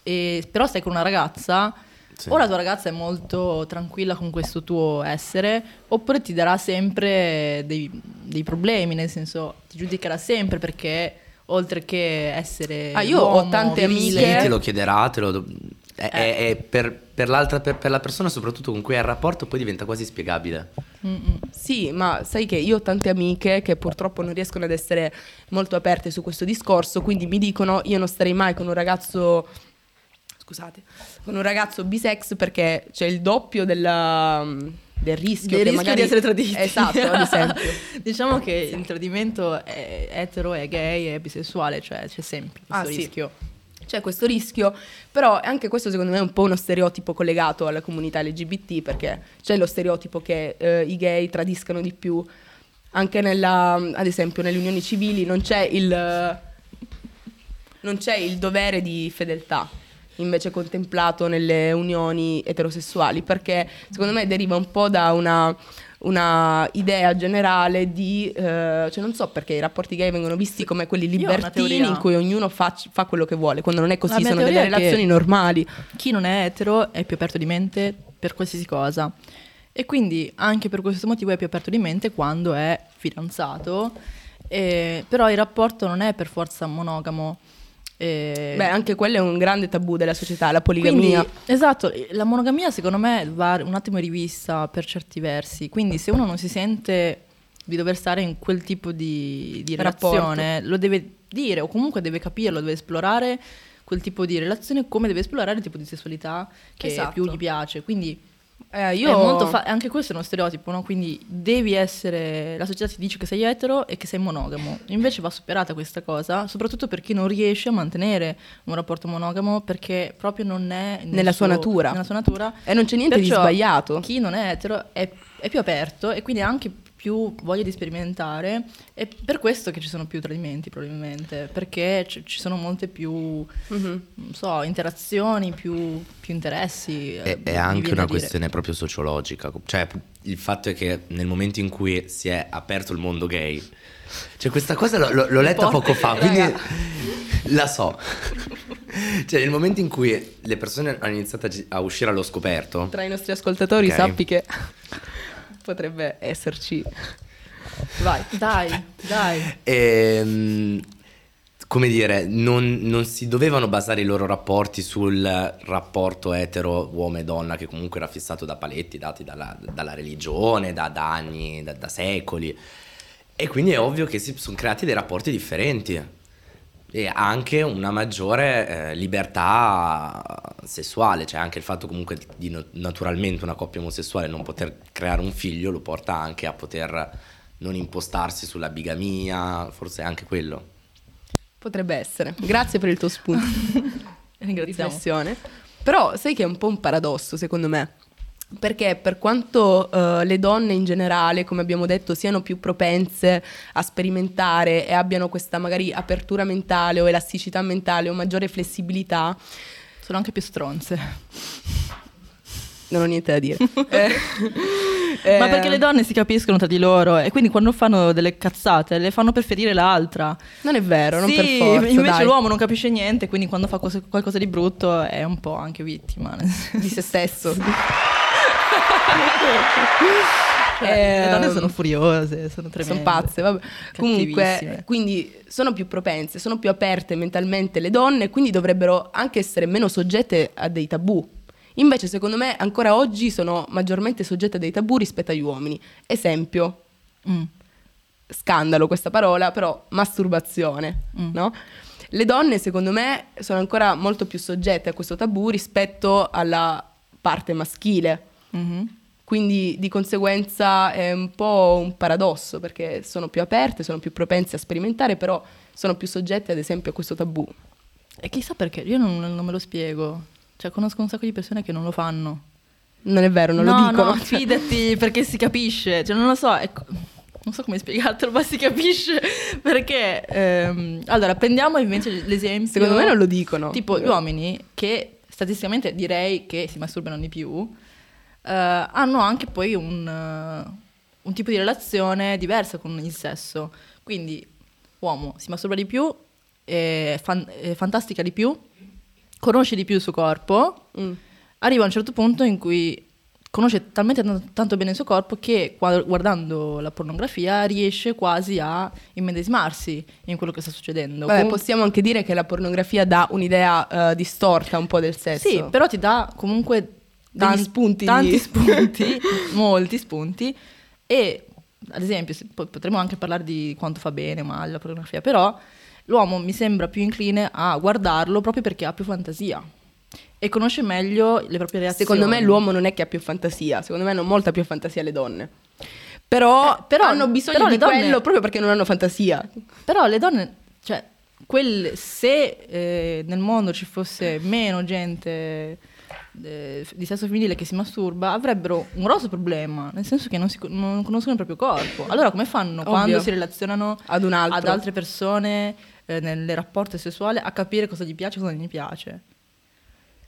e, però stai con una ragazza, Sì. o la tua ragazza è molto tranquilla con questo tuo essere, oppure ti darà sempre dei, dei problemi, nel senso ti giudicherà sempre perché oltre che essere Ah, io ho tante Sì, amiche- te lo chiederà, te lo... È, è- Eh. è per, per l'altra, per, per la persona soprattutto con cui hai il rapporto poi diventa quasi spiegabile. Mm-mm. Sì, ma sai che io ho tante amiche che purtroppo non riescono ad essere molto aperte su questo discorso, quindi mi dicono io non starei mai con un ragazzo scusate, con un ragazzo bisex perché c'è il doppio della- del rischio Del che rischio magari di essere traditi. Esatto, ad esempio. diciamo che il tradimento è etero, è gay, è bisessuale, cioè c'è sempre questo Ah, sì. rischio. C'è questo rischio, però anche questo secondo me è un po' uno stereotipo collegato alla comunità LGBT perché c'è lo stereotipo che eh, i gay tradiscano di più. Anche nella, ad esempio nelle unioni civili non c'è il, non c'è il dovere di fedeltà invece contemplato nelle unioni eterosessuali perché secondo me deriva un po' da una, una idea generale di eh, cioè non so perché i rapporti gay vengono visti come quelli libertini in cui ognuno fa, fa quello che vuole quando non è così sono delle relazioni normali Chi non è etero è più aperto di mente per qualsiasi cosa. E quindi anche per questo motivo è più aperto di mente quando è fidanzato. E- però il rapporto non è per forza monogamo. E- beh anche quello è un grande tabù della società la poligamia Quindi, esatto, la monogamia secondo me va un attimo rivista per certi versi, quindi se uno non si sente di dover stare in quel tipo di, di relazione, lo deve dire o comunque deve capirlo, deve esplorare quel tipo di relazione come deve esplorare il tipo di sessualità che Esatto. più gli piace. Quindi Eh, io fa- anche questo è uno stereotipo, no? Quindi devi essere. La società ti dice che sei etero e che sei monogamo. Invece va superata questa cosa, soprattutto per chi non riesce a mantenere un rapporto monogamo perché proprio non è nel Nella sua suo- natura. Nella sua natura. E non c'è niente di Perciò sbagliato. Chi non è etero è, è più aperto e quindi ha anche più voglia di sperimentare. È per questo che ci sono più tradimenti, probabilmente. Perché ci ci sono molte più Mhm. non so, interazioni, più, più interessi. eh, È, anche una questione proprio sociologica. Cioè, il fatto è che nel momento in cui si è aperto il mondo gay, cioè questa cosa l'ho, l'ho- l'ho letta poco fa, quindi Raga. la so. Cioè, nel momento in cui le persone hanno iniziato a, gi- a uscire allo scoperto, tra i nostri ascoltatori Ok. sappi che potrebbe esserci Vai, dai, dai. ehm, come dire, non, non si dovevano basare i loro rapporti sul rapporto etero uomo e donna, che comunque era fissato da paletti dati dalla, dalla religione, da, da anni, da, da secoli. E quindi è ovvio che si sono creati dei rapporti differenti e anche una maggiore eh, libertà sessuale, cioè anche il fatto comunque di, di no- naturalmente una coppia omosessuale non poter creare un figlio lo porta anche a poter non impostarsi sulla bigamia, forse anche quello. potrebbe essere grazie per il tuo spunto di Ringraziamo. riflessione però sai che è un po' un paradosso secondo me perché per quanto eh, le donne in generale, come abbiamo detto, siano più propense a sperimentare e abbiano questa magari apertura mentale o elasticità mentale o maggiore flessibilità, Sono anche più stronze. non ho niente da dire. Eh, Ma eh, perché le donne si capiscono tra di loro e quindi quando fanno delle cazzate le fanno preferire l'altra. Non è vero, non Sì, per forza. invece dai. l'uomo non capisce niente, quindi quando fa cose- qualcosa di brutto è un po' anche vittima. di se stesso. Cioè, le donne Ehm, sono furiose, sono tremende. Sono pazze, vabbè. Comunque, quindi sono più propense, sono più aperte mentalmente le donne, quindi dovrebbero anche essere meno soggette a dei tabù. Invece, secondo me, ancora oggi sono maggiormente soggette a dei tabù rispetto agli uomini. Esempio, Mm. scandalo questa parola, però masturbazione, Mm. no? Le donne, secondo me, sono ancora molto più soggette a questo tabù rispetto alla parte maschile. Mhm. Quindi di conseguenza è un po' un paradosso perché sono più aperte, sono più propense a sperimentare, però sono più soggette ad esempio a questo tabù. E chissà perché, io non, non me lo spiego. Cioè, conosco un sacco di persone che non lo fanno. Non è vero, non lo no, dicono. no, fidati perché si capisce, cioè non lo so, ecco, non so come spiegartelo, ma si capisce perché... ehm, allora, prendiamo invece l'esempio... Secondo me non lo dicono. Tipo gli uomini che statisticamente direi che si masturbano di più, hanno anche poi un, eh, un tipo di relazione diversa con il sesso. Quindi uomo si masturba di più, è, fan- è fantastica di più, conosce di più il suo corpo, Mm. arriva a un certo punto in cui conosce talmente tan- tanto bene il suo corpo che guardando la pornografia riesce quasi a immedesimarsi in quello che sta succedendo. Vabbè, Comun- possiamo anche dire che la pornografia dà un'idea eh, distorta un po' del sesso. Sì, però ti dà comunque Degli tan- spunti tanti spunti, molti spunti e ad esempio se- po- potremmo anche parlare di quanto fa bene o male la pornografia, però l'uomo mi sembra più incline a guardarlo proprio perché ha più fantasia e conosce meglio le proprie reazioni. Secondo me l'uomo non è che ha più fantasia, secondo me hanno molta più fantasia le donne. Però, Eh, però- hanno bisogno però di donne- quello proprio perché non hanno fantasia. Però le donne, cioè, quelle, se eh, nel mondo ci fosse meno gente eh, di sesso femminile che si masturba, avrebbero un grosso problema, nel senso che non, si non conoscono il proprio corpo. Allora come fanno Ovvio. quando si relazionano Ad un altro. ad altre persone eh, nelle rapporti sessuali a capire cosa gli piace e cosa non gli piace?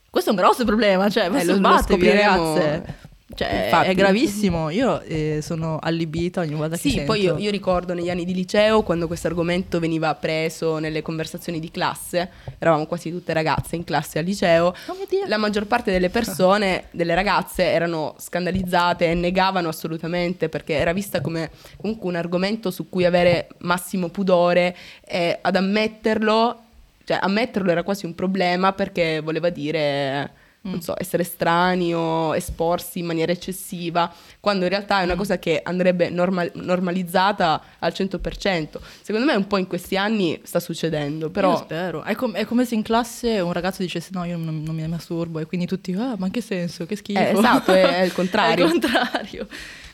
Questo è un grosso problema, cioè, Eh, lo- lo scopriremo. ragazze. Cioè, Infatti. è gravissimo. Io eh, sono allibita ogni volta che Sì, poi io, io ricordo negli anni di liceo quando questo argomento veniva preso nelle conversazioni di classe, eravamo quasi tutte ragazze in classe al liceo, Oh mio Dio. la maggior parte delle persone, delle ragazze, erano scandalizzate e negavano assolutamente perché era vista come comunque un argomento su cui avere massimo pudore e ad ammetterlo, cioè ammetterlo era quasi un problema perché voleva dire... Non so, essere strani o esporsi in maniera eccessiva, quando in realtà è una cosa che andrebbe normal- normalizzata al 100%. Secondo me un po' in questi anni sta succedendo, Io però spero. È, com- è come se in classe un ragazzo dicesse no, io non, non mi masturbo e quindi tutti, ah, ma in che senso? Che schifo. Eh, esatto, è- è il contrario. È il contrario.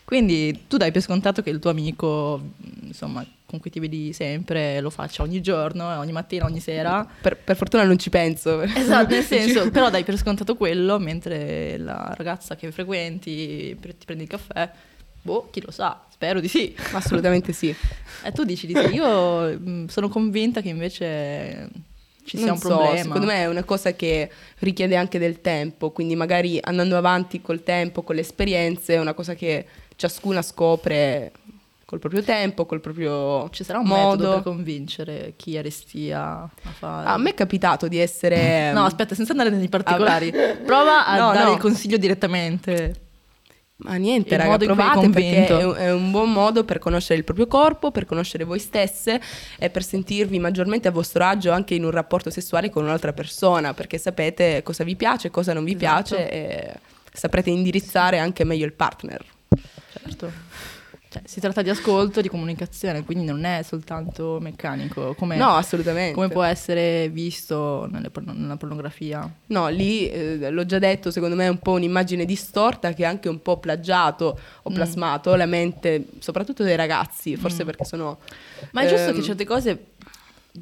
Quindi tu dai per scontato che il tuo amico, insomma, con cui ti vedi sempre, lo faccia ogni giorno, ogni mattina, ogni sera. per, per fortuna non ci penso. Esatto, nel senso, però dai per scontato quello, mentre la ragazza che frequenti, pre- ti prendi il caffè, boh, chi lo sa, spero di sì. Assolutamente sì. E tu dici di sì, io mh, sono convinta che invece ci sia Non un so, problema. secondo me è una cosa che richiede anche del tempo, quindi magari andando avanti col tempo, con le esperienze, è una cosa che ciascuna scopre col proprio tempo, col proprio Ci sarà un modo. per convincere chi arestia a fare. A me è capitato di essere... No, aspetta, senza andare nei particolari. Prova a No, dare no. il consiglio direttamente. Ma niente, Il raga, provate perché è è un buon modo per conoscere il proprio corpo, per conoscere voi stesse e per sentirvi maggiormente a vostro agio anche in un rapporto sessuale con un'altra persona, perché sapete cosa vi piace, cosa non vi Esatto. piace e saprete indirizzare anche meglio il partner. Certo. Cioè, si tratta di ascolto, di comunicazione, quindi non è soltanto meccanico, come, No, assolutamente. come può essere visto nelle nella pornografia. No, lì eh, l'ho già detto, secondo me è un po' un'immagine distorta che è anche un po' plagiato o Mm. plasmato la mente, soprattutto dei ragazzi, forse perché sono... Ma è giusto ehm, che certe cose...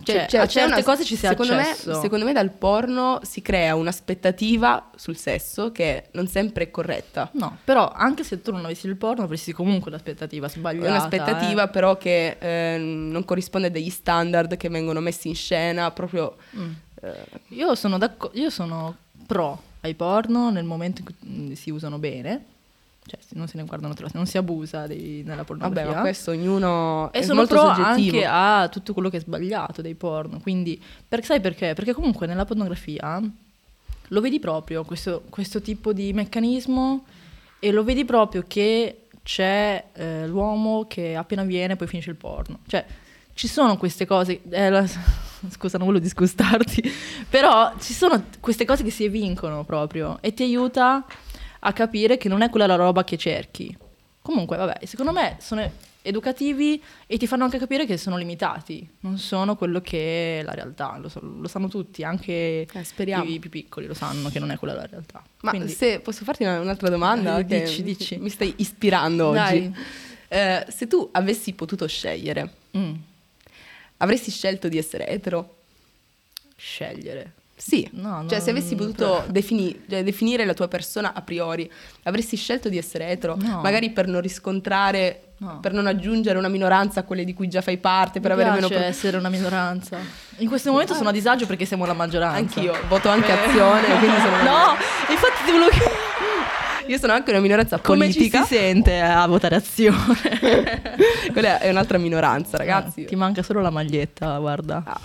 Cioè, Cioè, a certe una- cose ci sia secondo accesso. Me, secondo me dal porno si crea un'aspettativa sul sesso che non sempre è corretta. No, però anche se tu non avessi il porno avresti comunque l'aspettativa sbagliata. È un'aspettativa eh. però che eh, non corrisponde a degli standard che vengono messi in scena proprio... Mm. eh, Io sono, io sono pro ai porno nel momento in cui mm, si usano bene, cioè non se ne guardano troppo, non si abusa dei- nella pornografia. vabbè, ma questo ognuno E è sono molto pro soggettivo. anche a tutto quello che è sbagliato dei porno. Quindi, per- sai perché? Perché comunque nella pornografia lo vedi proprio questo, questo tipo di meccanismo e lo vedi proprio che c'è eh, l'uomo che appena viene poi finisce il porno. Cioè, ci sono queste cose. eh, la- scusa, non volevo disgustarti, però ci sono queste cose che si evincono proprio e ti aiuta a capire che non è quella la roba che cerchi. Comunque, vabbè, secondo me sono educativi e ti fanno anche capire che sono limitati, non sono quello che è la realtà, lo, so- lo sanno tutti, anche Eh, i più piccoli lo sanno che non è quella la realtà. Ma Quindi- se posso farti una- un'altra domanda? Eh, dici, dici. Mi stai ispirando oggi. Eh, se tu avessi potuto scegliere, Mm, avresti scelto di essere etero? scegliere. Sì, No, cioè no, se avessi potuto defini- cioè, definire la tua persona a priori, avresti scelto di essere etero, No. magari per non riscontrare, per non aggiungere una minoranza a quelle di cui già fai parte, per Mi avere meno... pro- essere una minoranza. In questo momento sono a disagio perché siamo la maggioranza. Anch'io, voto anche azione, quindi sono No, infatti ti volevo Io sono anche una minoranza come ci politica. si sente a votare azione. Quella è un'altra minoranza, ragazzi. Ti manca solo la maglietta, guarda. Ah,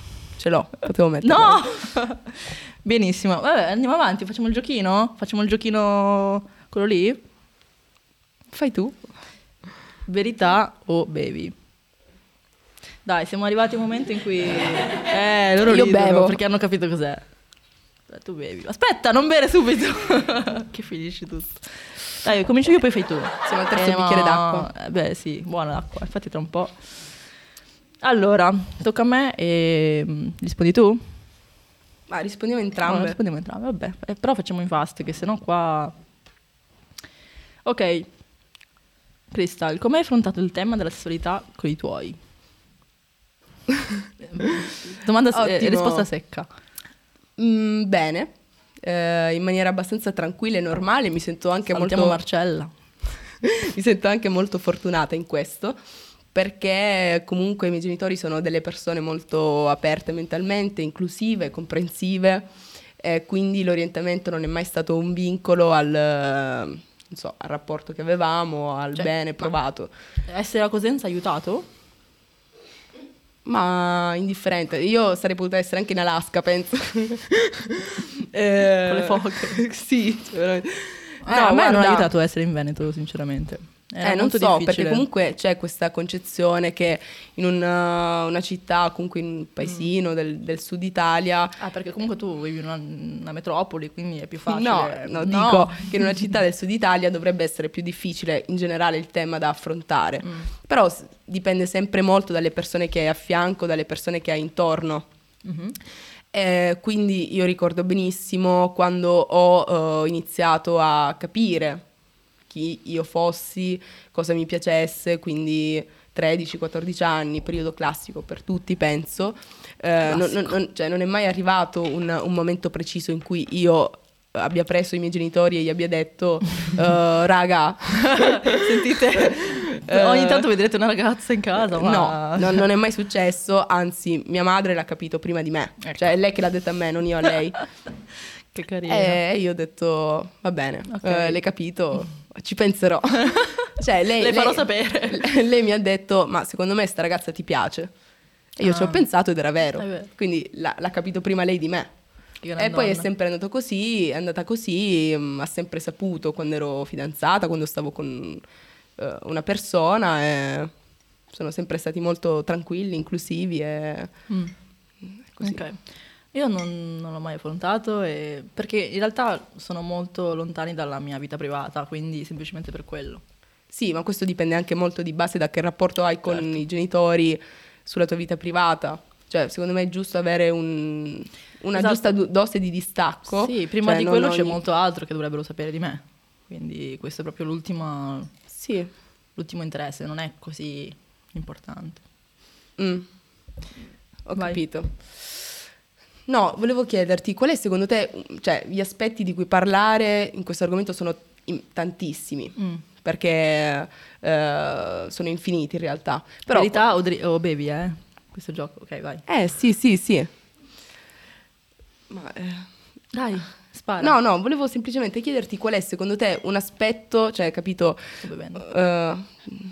ce l'ho, potevo metterla. No! Benissimo. Vabbè, andiamo avanti, facciamo il giochino? Facciamo il giochino quello lì? Fai tu. Verità o bevi? Dai, siamo arrivati a un momento in cui eh, loro Io ridono bevo. perché hanno capito cos'è. Tu bevi. Aspetta, non bere subito. che finisci tutto. Dai, comincio io poi fai tu. Siamo al terzo Eh, bicchiere d'acqua. eh, beh, sì, buona l'acqua. Infatti tra un po'. Allora, tocca a me e mm, rispondi tu? Ma rispondiamo No, entrambe. rispondiamo entrambe, vabbè. Eh, però facciamo in fast, che sennò qua... Ok. Crystal, come hai affrontato il tema della sessualità con i tuoi? Domanda se- eh, risposta secca. Mm, bene, Eh, in maniera abbastanza tranquilla e normale, mi sento anche Salutiamo molto... Marcella. mi sento anche molto fortunata in questo perché comunque i miei genitori sono delle persone molto aperte mentalmente, inclusive, comprensive e quindi l'orientamento non è mai stato un vincolo al, eh, non so, al rapporto che avevamo, al Cioè, bene provato. Essere a Cosenza ha aiutato? Ma indifferente, io sarei potuta essere anche in Alaska, penso. Eh, Con le foche. sì, cioè, veramente. No, a me non ha guarda, aiutato a essere in Veneto, sinceramente. Era Eh, non so, difficile. perché comunque c'è questa concezione che in una, una città, comunque in un paesino del, del sud Italia, Ah, perché comunque tu vivi in una, una metropoli, quindi è più facile. no, no, dico che in una città del sud Italia dovrebbe essere più difficile in generale il tema da affrontare. Mm. Però dipende sempre molto dalle persone che hai a fianco, dalle persone che hai intorno. Mhm. Eh, quindi io ricordo benissimo quando ho eh, iniziato a capire chi io fossi, cosa mi piacesse, quindi 13-14 anni, periodo classico per tutti, penso. Eh, non, non- cioè, non è mai arrivato un, un momento preciso in cui io abbia preso i miei genitori e gli abbia detto eh, raga Sentite, Eh, ogni tanto vedrete una ragazza in casa, ma... No, no, non è mai successo, anzi mia madre l'ha capito prima di me, Ecco. cioè è lei che l'ha detto a me, non io a lei. Che carino. E io ho detto, va bene, Ok. eh, l'hai capito, ci penserò. cioè, lei, Le farò lei- sapere. Lei mi ha detto, ma secondo me sta ragazza ti piace. E io ci ho Ah. pensato ed era vero. Quindi l'ha, l'ha capito prima lei di me. E poi è sempre andato così, è andata così, mm, ha sempre saputo quando ero fidanzata, quando stavo con eh, una persona e sono sempre stati molto tranquilli, inclusivi e Mm. così. Ok. Io non, non l'ho mai affrontato e- perché in realtà sono molto lontani dalla mia vita privata, quindi semplicemente per quello. Sì, ma questo dipende anche molto di base da che rapporto hai con Certo. i genitori sulla tua vita privata. Cioè, secondo me è giusto avere un- una Esatto. giusta do- dose di distacco. Sì, prima Cioè, di non quello c'è ogni- molto altro che dovrebbero sapere di me. Quindi questo è proprio l'ultima- Sì. l'ultimo interesse, non è così importante. Mm. Ho Vai. capito. No, volevo chiederti, qual è secondo te, cioè, gli aspetti di cui parlare in questo argomento sono tantissimi, Mm. perché eh, sono infiniti in realtà. Però, Verità o, dri- o bevi, eh? Questo gioco, ok, vai. Eh, sì, sì, sì. Ma, eh, Dai, spara. No, no, volevo semplicemente chiederti qual è secondo te un aspetto, cioè capito, eh, a,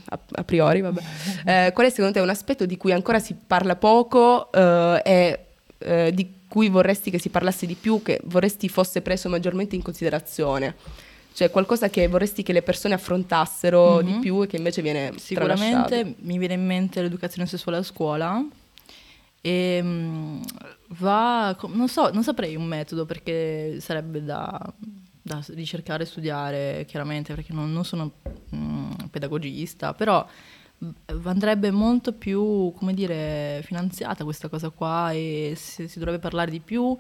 a priori, vabbè, Eh, qual è secondo te un aspetto di cui ancora si parla poco eh, e eh, di cui vorresti che si parlasse di più, che vorresti fosse preso maggiormente in considerazione? Cioè qualcosa che vorresti che le persone affrontassero di Mhm. più e che invece viene Sicuramente tralasciato. mi viene in mente l'educazione sessuale a scuola e mm, va, non so, non saprei un metodo perché sarebbe da, da ricercare e studiare chiaramente perché non, non sono mm, pedagogista, però andrebbe molto più, come dire, finanziata questa cosa qua e si, si dovrebbe parlare di più.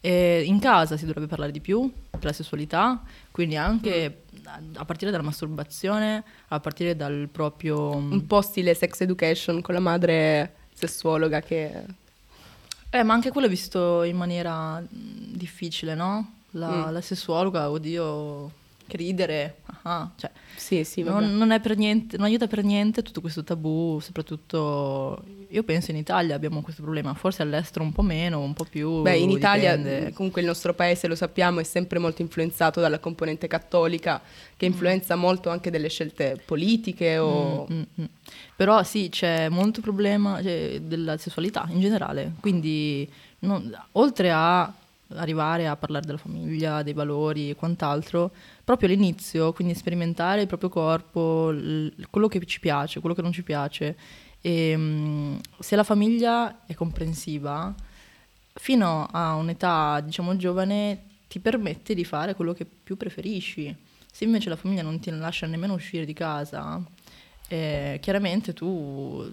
E in casa si dovrebbe parlare di più della sessualità, quindi anche a- a partire dalla masturbazione, a partire dal proprio... Un po' stile sex education con la madre sessuologa che... Eh, ma anche quello è visto in maniera difficile, no? La, Mm. la sessuologa, oddio, che ridere, ah, cioè, Sì, sì, non, non è per niente, non aiuta per niente tutto questo tabù, soprattutto io penso in Italia abbiamo questo problema, forse all'estero un po' meno, un po' più. Beh, in Italia dipende. comunque il nostro paese, lo sappiamo, è sempre molto influenzato dalla componente cattolica, che influenza molto anche delle scelte politiche o... Mm, mm, mm. Però sì, c'è molto problema cioè, della sessualità in generale, quindi non- oltre a arrivare a parlare della famiglia, dei valori e quant'altro, proprio all'inizio, quindi sperimentare il proprio corpo, l- quello che ci piace, quello che non ci piace. E, mm, se la famiglia è comprensiva, fino a un'età, diciamo, giovane, ti permette di fare quello che più preferisci. Se invece la famiglia non ti lascia nemmeno uscire di casa, eh, chiaramente tu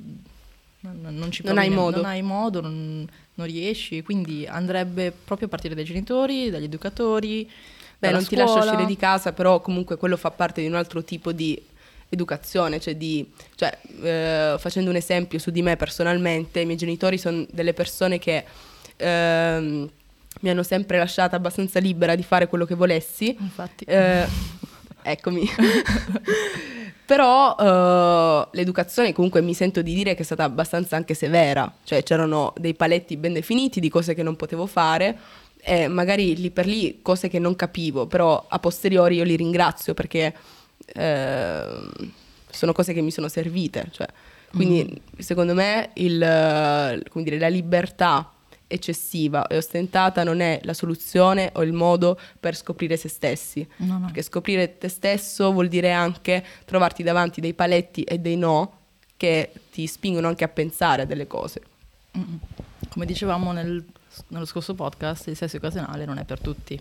non, non ci Non hai modo. non hai modo, non, non riesci, quindi andrebbe proprio a partire dai genitori, dagli educatori. Beh, non ti lascia scuola. uscire di casa, però comunque quello fa parte di un altro tipo di educazione, cioè di, cioè, eh, facendo un esempio su di me personalmente, i miei genitori sono delle persone che ehm, mi hanno sempre lasciata abbastanza libera di fare quello che volessi. Infatti. Eh, eccomi. Però eh, l'educazione comunque mi sento di dire che è stata abbastanza anche severa, cioè c'erano dei paletti ben definiti di cose che non potevo fare. E magari lì per lì cose che non capivo, però a posteriori io li ringrazio perché eh, sono cose che mi sono servite, cioè, quindi secondo me il, eh, come dire, la libertà eccessiva e ostentata non è la soluzione o il modo per scoprire se stessi. No, no. Perché scoprire te stesso vuol dire anche trovarti davanti dei paletti e dei no che ti spingono anche a pensare a delle cose. Come dicevamo nel- nello scorso podcast, il sesso occasionale non è per tutti.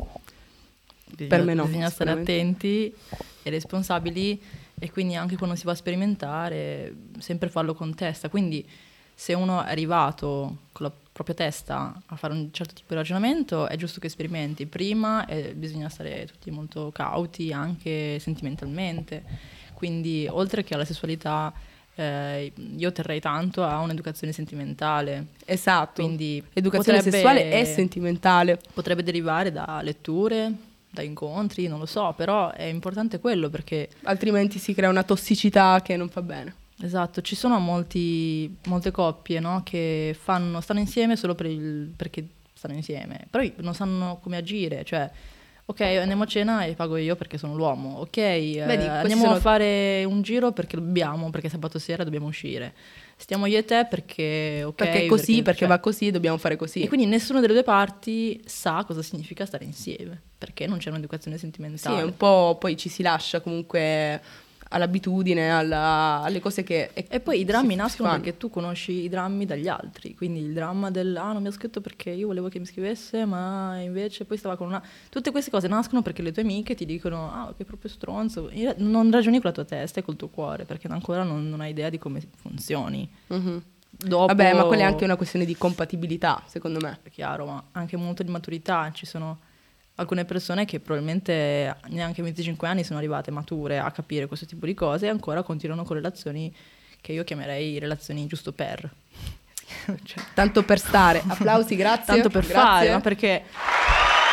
Bisogna, Per me no, Bisogna stare attenti e responsabili e quindi anche quando si va a sperimentare, sempre farlo con testa. Quindi se uno è arrivato con la propria testa a fare un certo tipo di ragionamento, è giusto che sperimenti. Prima eh, bisogna stare tutti molto cauti anche sentimentalmente. Quindi oltre che alla sessualità, eh, io terrei tanto a un'educazione sentimentale. Esatto. Quindi Educazione potrebbe- sessuale e sentimentale. Potrebbe derivare da letture, da incontri, non lo so, però è importante quello perché, Altrimenti si crea una tossicità che non fa bene. Esatto, ci sono molti, molte coppie no, che fanno, stanno insieme solo per il- perché stanno insieme, però non sanno come agire, cioè... Ok, andiamo a cena e pago io perché sono l'uomo. Ok, eh, questi andiamo sono- a fare un giro perché dobbiamo, perché sabato sera dobbiamo uscire. Stiamo io e te perché, ok. perché è così, perché, cioè- va così dobbiamo fare così. E quindi nessuna delle due parti sa cosa significa stare insieme, perché non c'è un'educazione sì, sentimentale. è un po' poi ci si lascia comunque all'abitudine, alla- alle cose che... E poi i drammi nascono fanno. perché tu conosci i drammi dagli altri, quindi il dramma del ah non mi ha scritto perché io volevo che mi scrivesse, ma invece poi stava con una... Tutte queste cose nascono perché le tue amiche ti dicono ah che proprio stronzo, non ragioni con la tua testa e col tuo cuore, perché ancora non, non hai idea di come funzioni. Mhm. Dopo, Vabbè, ma quella è anche una questione di compatibilità, secondo me. è chiaro, ma anche molto di maturità. Ci sono alcune persone che probabilmente neanche a 25 anni sono arrivate mature a capire questo tipo di cose e ancora continuano con relazioni che io chiamerei relazioni giusto per. Cioè, Tanto per stare. Applausi, grazie. tanto per grazie. fare, ma perché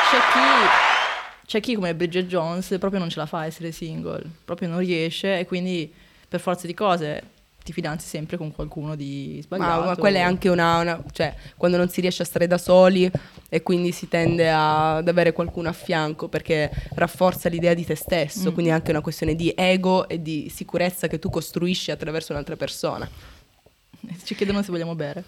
c'è chi, c'è chi come Bridget Jones proprio non ce la fa a essere single, proprio non riesce e quindi per forza di cose ti fidanzi sempre con qualcuno di Ma, sbagliato. ma quella è anche una, una- cioè quando non si riesce a stare da soli e quindi si tende a- ad avere qualcuno a fianco perché rafforza l'idea di te stesso, Mm. quindi è anche una questione di ego e di sicurezza che tu costruisci attraverso un'altra persona. Ci chiedono se vogliamo bere.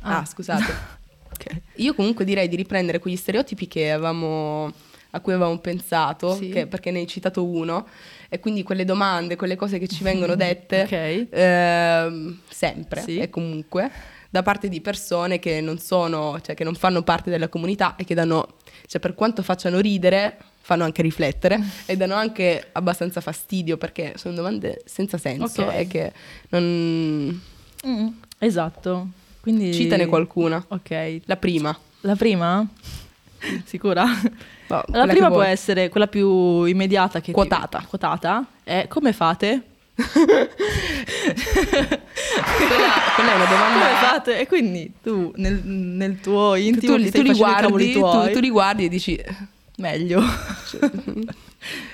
Ah, scusate. ok. Io comunque direi di riprendere quegli stereotipi che avevamo, a cui avevamo pensato, Sì. che- perché ne hai citato uno, e quindi quelle domande, quelle cose che ci vengono dette Ok. ehm, sempre Sì. e comunque da parte di persone che non sono, cioè che non fanno parte della comunità e che danno, cioè per quanto facciano ridere, fanno anche riflettere e danno anche abbastanza fastidio perché sono domande senza senso Ok. e che non... Mm, esatto. Quindi... Citane qualcuna. Ok. La prima. La prima? Sicura? Boh, La prima può essere quella più immediata che Quotata. quotata è come fate? quella, quella è una domanda... Come fate? E quindi tu nel, nel tuo intimo tu, ti tu li guardi, tu, tu li guardi e dici meglio.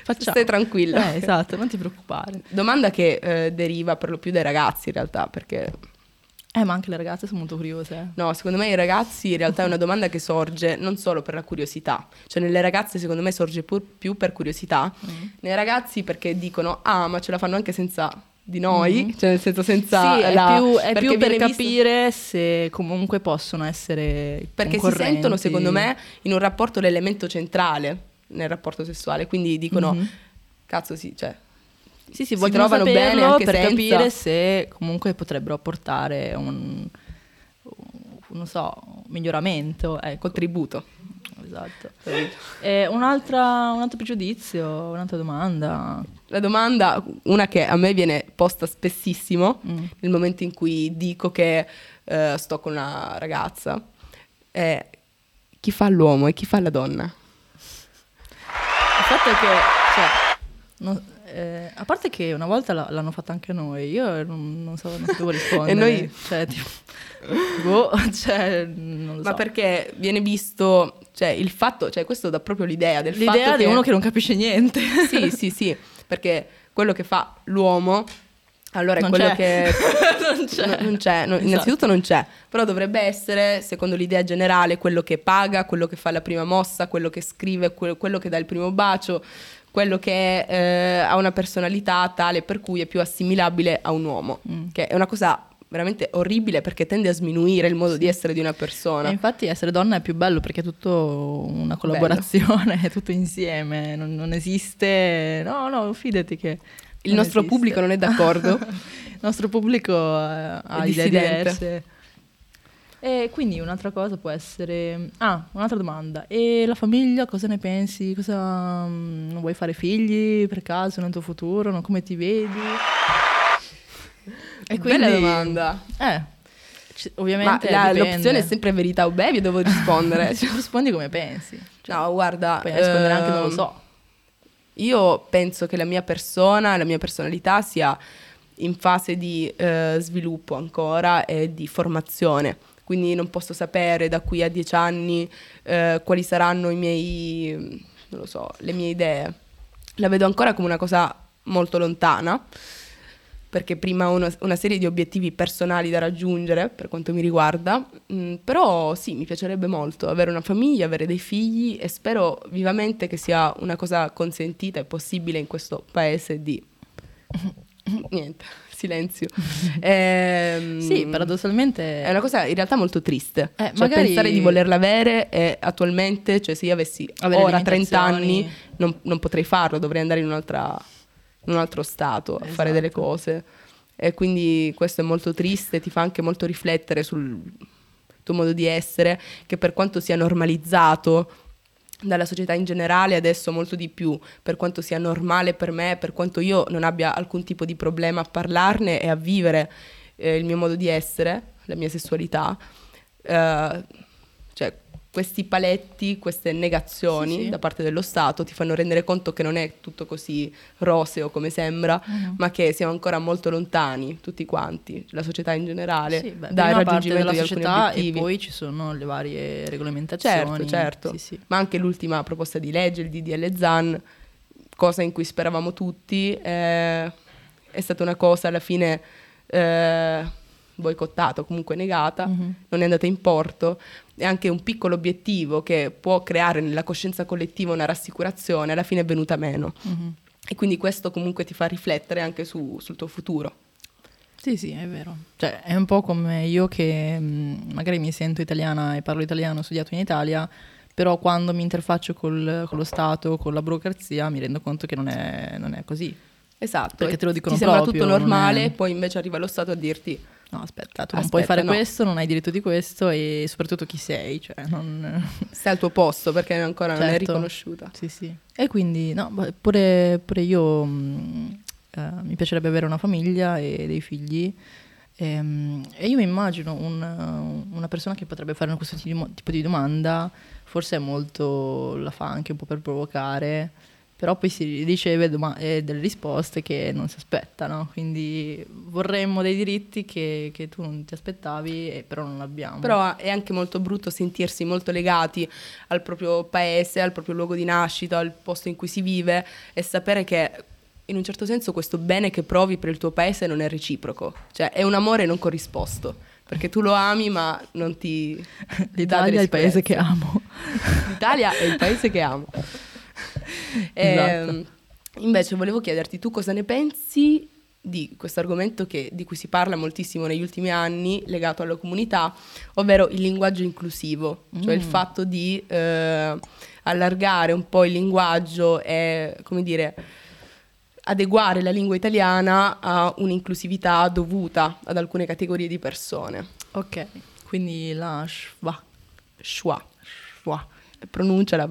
Facciamo. stai tranquilla. Eh, esatto, non ti preoccupare. Domanda che eh, deriva per lo più dai ragazzi in realtà, perché Eh, ma anche le ragazze sono molto curiose. no, secondo me i ragazzi in realtà è una domanda che sorge non solo per la curiosità, cioè nelle ragazze secondo me sorge pur più per curiosità, Mm. nei ragazzi perché dicono ah ma ce la fanno anche senza di noi, cioè nel senso senza Mm. Sì, è la- più, è più per visto- capire se comunque possono essere perché si sentono secondo me in un rapporto l'elemento centrale nel rapporto sessuale, quindi dicono Mhm. cazzo sì, cioè Sì, sì, si trovano bene anche per senza- capire se comunque potrebbero apportare un, un- non so, un miglioramento, ecco. contributo. Esatto. E un'altra, un altro pregiudizio, un'altra domanda. La domanda, una che a me viene posta spessissimo Mm. nel momento in cui dico che eh, sto con una ragazza, è chi fa l'uomo e chi fa la donna? Il fatto è che, cioè, non- eh, a parte che una volta la- l'hanno fatta anche noi, io non, non so, non sapevo rispondere. E noi? Cioè, tipo, boh, cioè, non lo Ma so. perché viene visto, cioè il fatto, cioè questo dà proprio l'idea del L'idea fatto di che... uno che non capisce niente. Sì, sì, sì, perché quello che fa l'uomo, allora è Non quello c'è. che... non c'è. No, non c'è, no, Esatto. innanzitutto non c'è, però dovrebbe essere, secondo l'idea generale, quello che paga, quello che fa la prima mossa, quello che scrive, que- quello che dà il primo bacio, quello che eh, ha una personalità tale per cui è più assimilabile a un uomo, Mm. che è una cosa veramente orribile perché tende a sminuire il modo di essere di una persona. E infatti essere donna è più bello perché è tutto una collaborazione, è tutto insieme, non, non esiste... No, no, fidati che... Il nostro esiste. pubblico non è d'accordo? Il nostro pubblico eh, ha idee diverse. E quindi un'altra cosa può essere... Ah, un'altra domanda. E la famiglia cosa ne pensi? Cosa... mm, Non vuoi fare figli per caso nel tuo futuro? Non come ti vedi? E Bella domanda. Eh, c- ovviamente la- l'opzione è sempre verità o bevi, devo rispondere. Cioè, rispondi come pensi. no, guarda... Puoi rispondere anche non lo ehm, so. Io penso che la mia persona, la mia personalità sia in fase di eh, sviluppo ancora e di formazione. Quindi non posso sapere da qui a dieci anni eh, quali saranno i miei, non lo so, le mie idee. La vedo ancora come una cosa molto lontana, perché prima ho una, una serie di obiettivi personali da raggiungere per quanto mi riguarda, Mm, però sì, mi piacerebbe molto avere una famiglia, avere dei figli e spero vivamente che sia una cosa consentita e possibile in questo paese di... Niente, silenzio. Ehm, Sì, paradossalmente... È una cosa in realtà molto triste. Eh, Cioè, magari- pensare di volerla avere e attualmente, cioè se io avessi Avere ora 30 limitazioni. anni, non, non potrei farlo, dovrei andare in, un'altra, in un altro stato a fare Esatto. delle cose. E quindi questo è molto triste, ti fa anche molto riflettere sul tuo modo di essere, che per quanto sia normalizzato dalla società in generale, adesso molto di più, per quanto sia normale per me, per quanto io non abbia alcun tipo di problema a parlarne e a vivere eh, il mio modo di essere, la mia sessualità, eh, questi paletti, queste negazioni Sì, sì. da parte dello Stato ti fanno rendere conto che non è tutto così roseo come sembra, Mhm. ma che siamo ancora molto lontani, tutti quanti, la società in generale, Sì, beh, dal raggiungimento della società e poi ci sono le varie regolamentazioni. Certo, certo. Sì. Ma anche l'ultima proposta di legge, il DDL ZAN, cosa in cui speravamo tutti, eh, è stata una cosa alla fine eh, boicottata, o comunque negata, Mhm. non è andata in porto. È anche un piccolo obiettivo che può creare nella coscienza collettiva una rassicurazione, alla fine è venuta meno. Mhm. E quindi questo comunque ti fa riflettere anche su- sul tuo futuro. Sì, sì, è vero. Cioè, è un po' come io che mh, magari mi sento italiana e parlo italiano, ho studiato in Italia, però quando mi interfaccio col- con lo Stato, con la burocrazia, mi rendo conto che non è, non è così. Esatto. Perché e te lo dicono Ti sembra proprio, tutto non normale, è- poi invece arriva lo Stato a dirti No, aspetta, tu non puoi Aspetta, fare no. questo, non hai diritto di questo e soprattutto chi sei, cioè non... stai al tuo posto perché ancora non è Certo. riconosciuta. Sì, sì. E quindi, no, pure, pure io mh, eh, mi piacerebbe avere una famiglia e dei figli. Ehm, E, io mi immagino un- una persona che potrebbe fare questo tipo di mo- tipo di domanda, forse è molto, la fa anche un po' per provocare, però poi si riceve doma- eh, delle risposte che non si aspettano, quindi vorremmo dei diritti che, che tu non ti aspettavi, e però non abbiamo. Però è anche molto brutto sentirsi molto legati al proprio paese, al proprio luogo di nascita, al posto in cui si vive e sapere che in un certo senso questo bene che provi per il tuo paese non è reciproco, cioè è un amore non corrisposto, perché tu lo ami ma non ti... L'Italia è il paese che amo. L'Italia è il paese che amo. Esatto. Ehm, invece volevo chiederti tu cosa ne pensi di questo argomento di cui si parla moltissimo negli ultimi anni legato alla comunità, ovvero il linguaggio inclusivo, cioè il Mm. fatto di eh, allargare un po' il linguaggio e, come dire, adeguare la lingua italiana a un'inclusività dovuta ad alcune categorie di persone. Ok, quindi la schwa, Schwa, schwa. Pronunciala.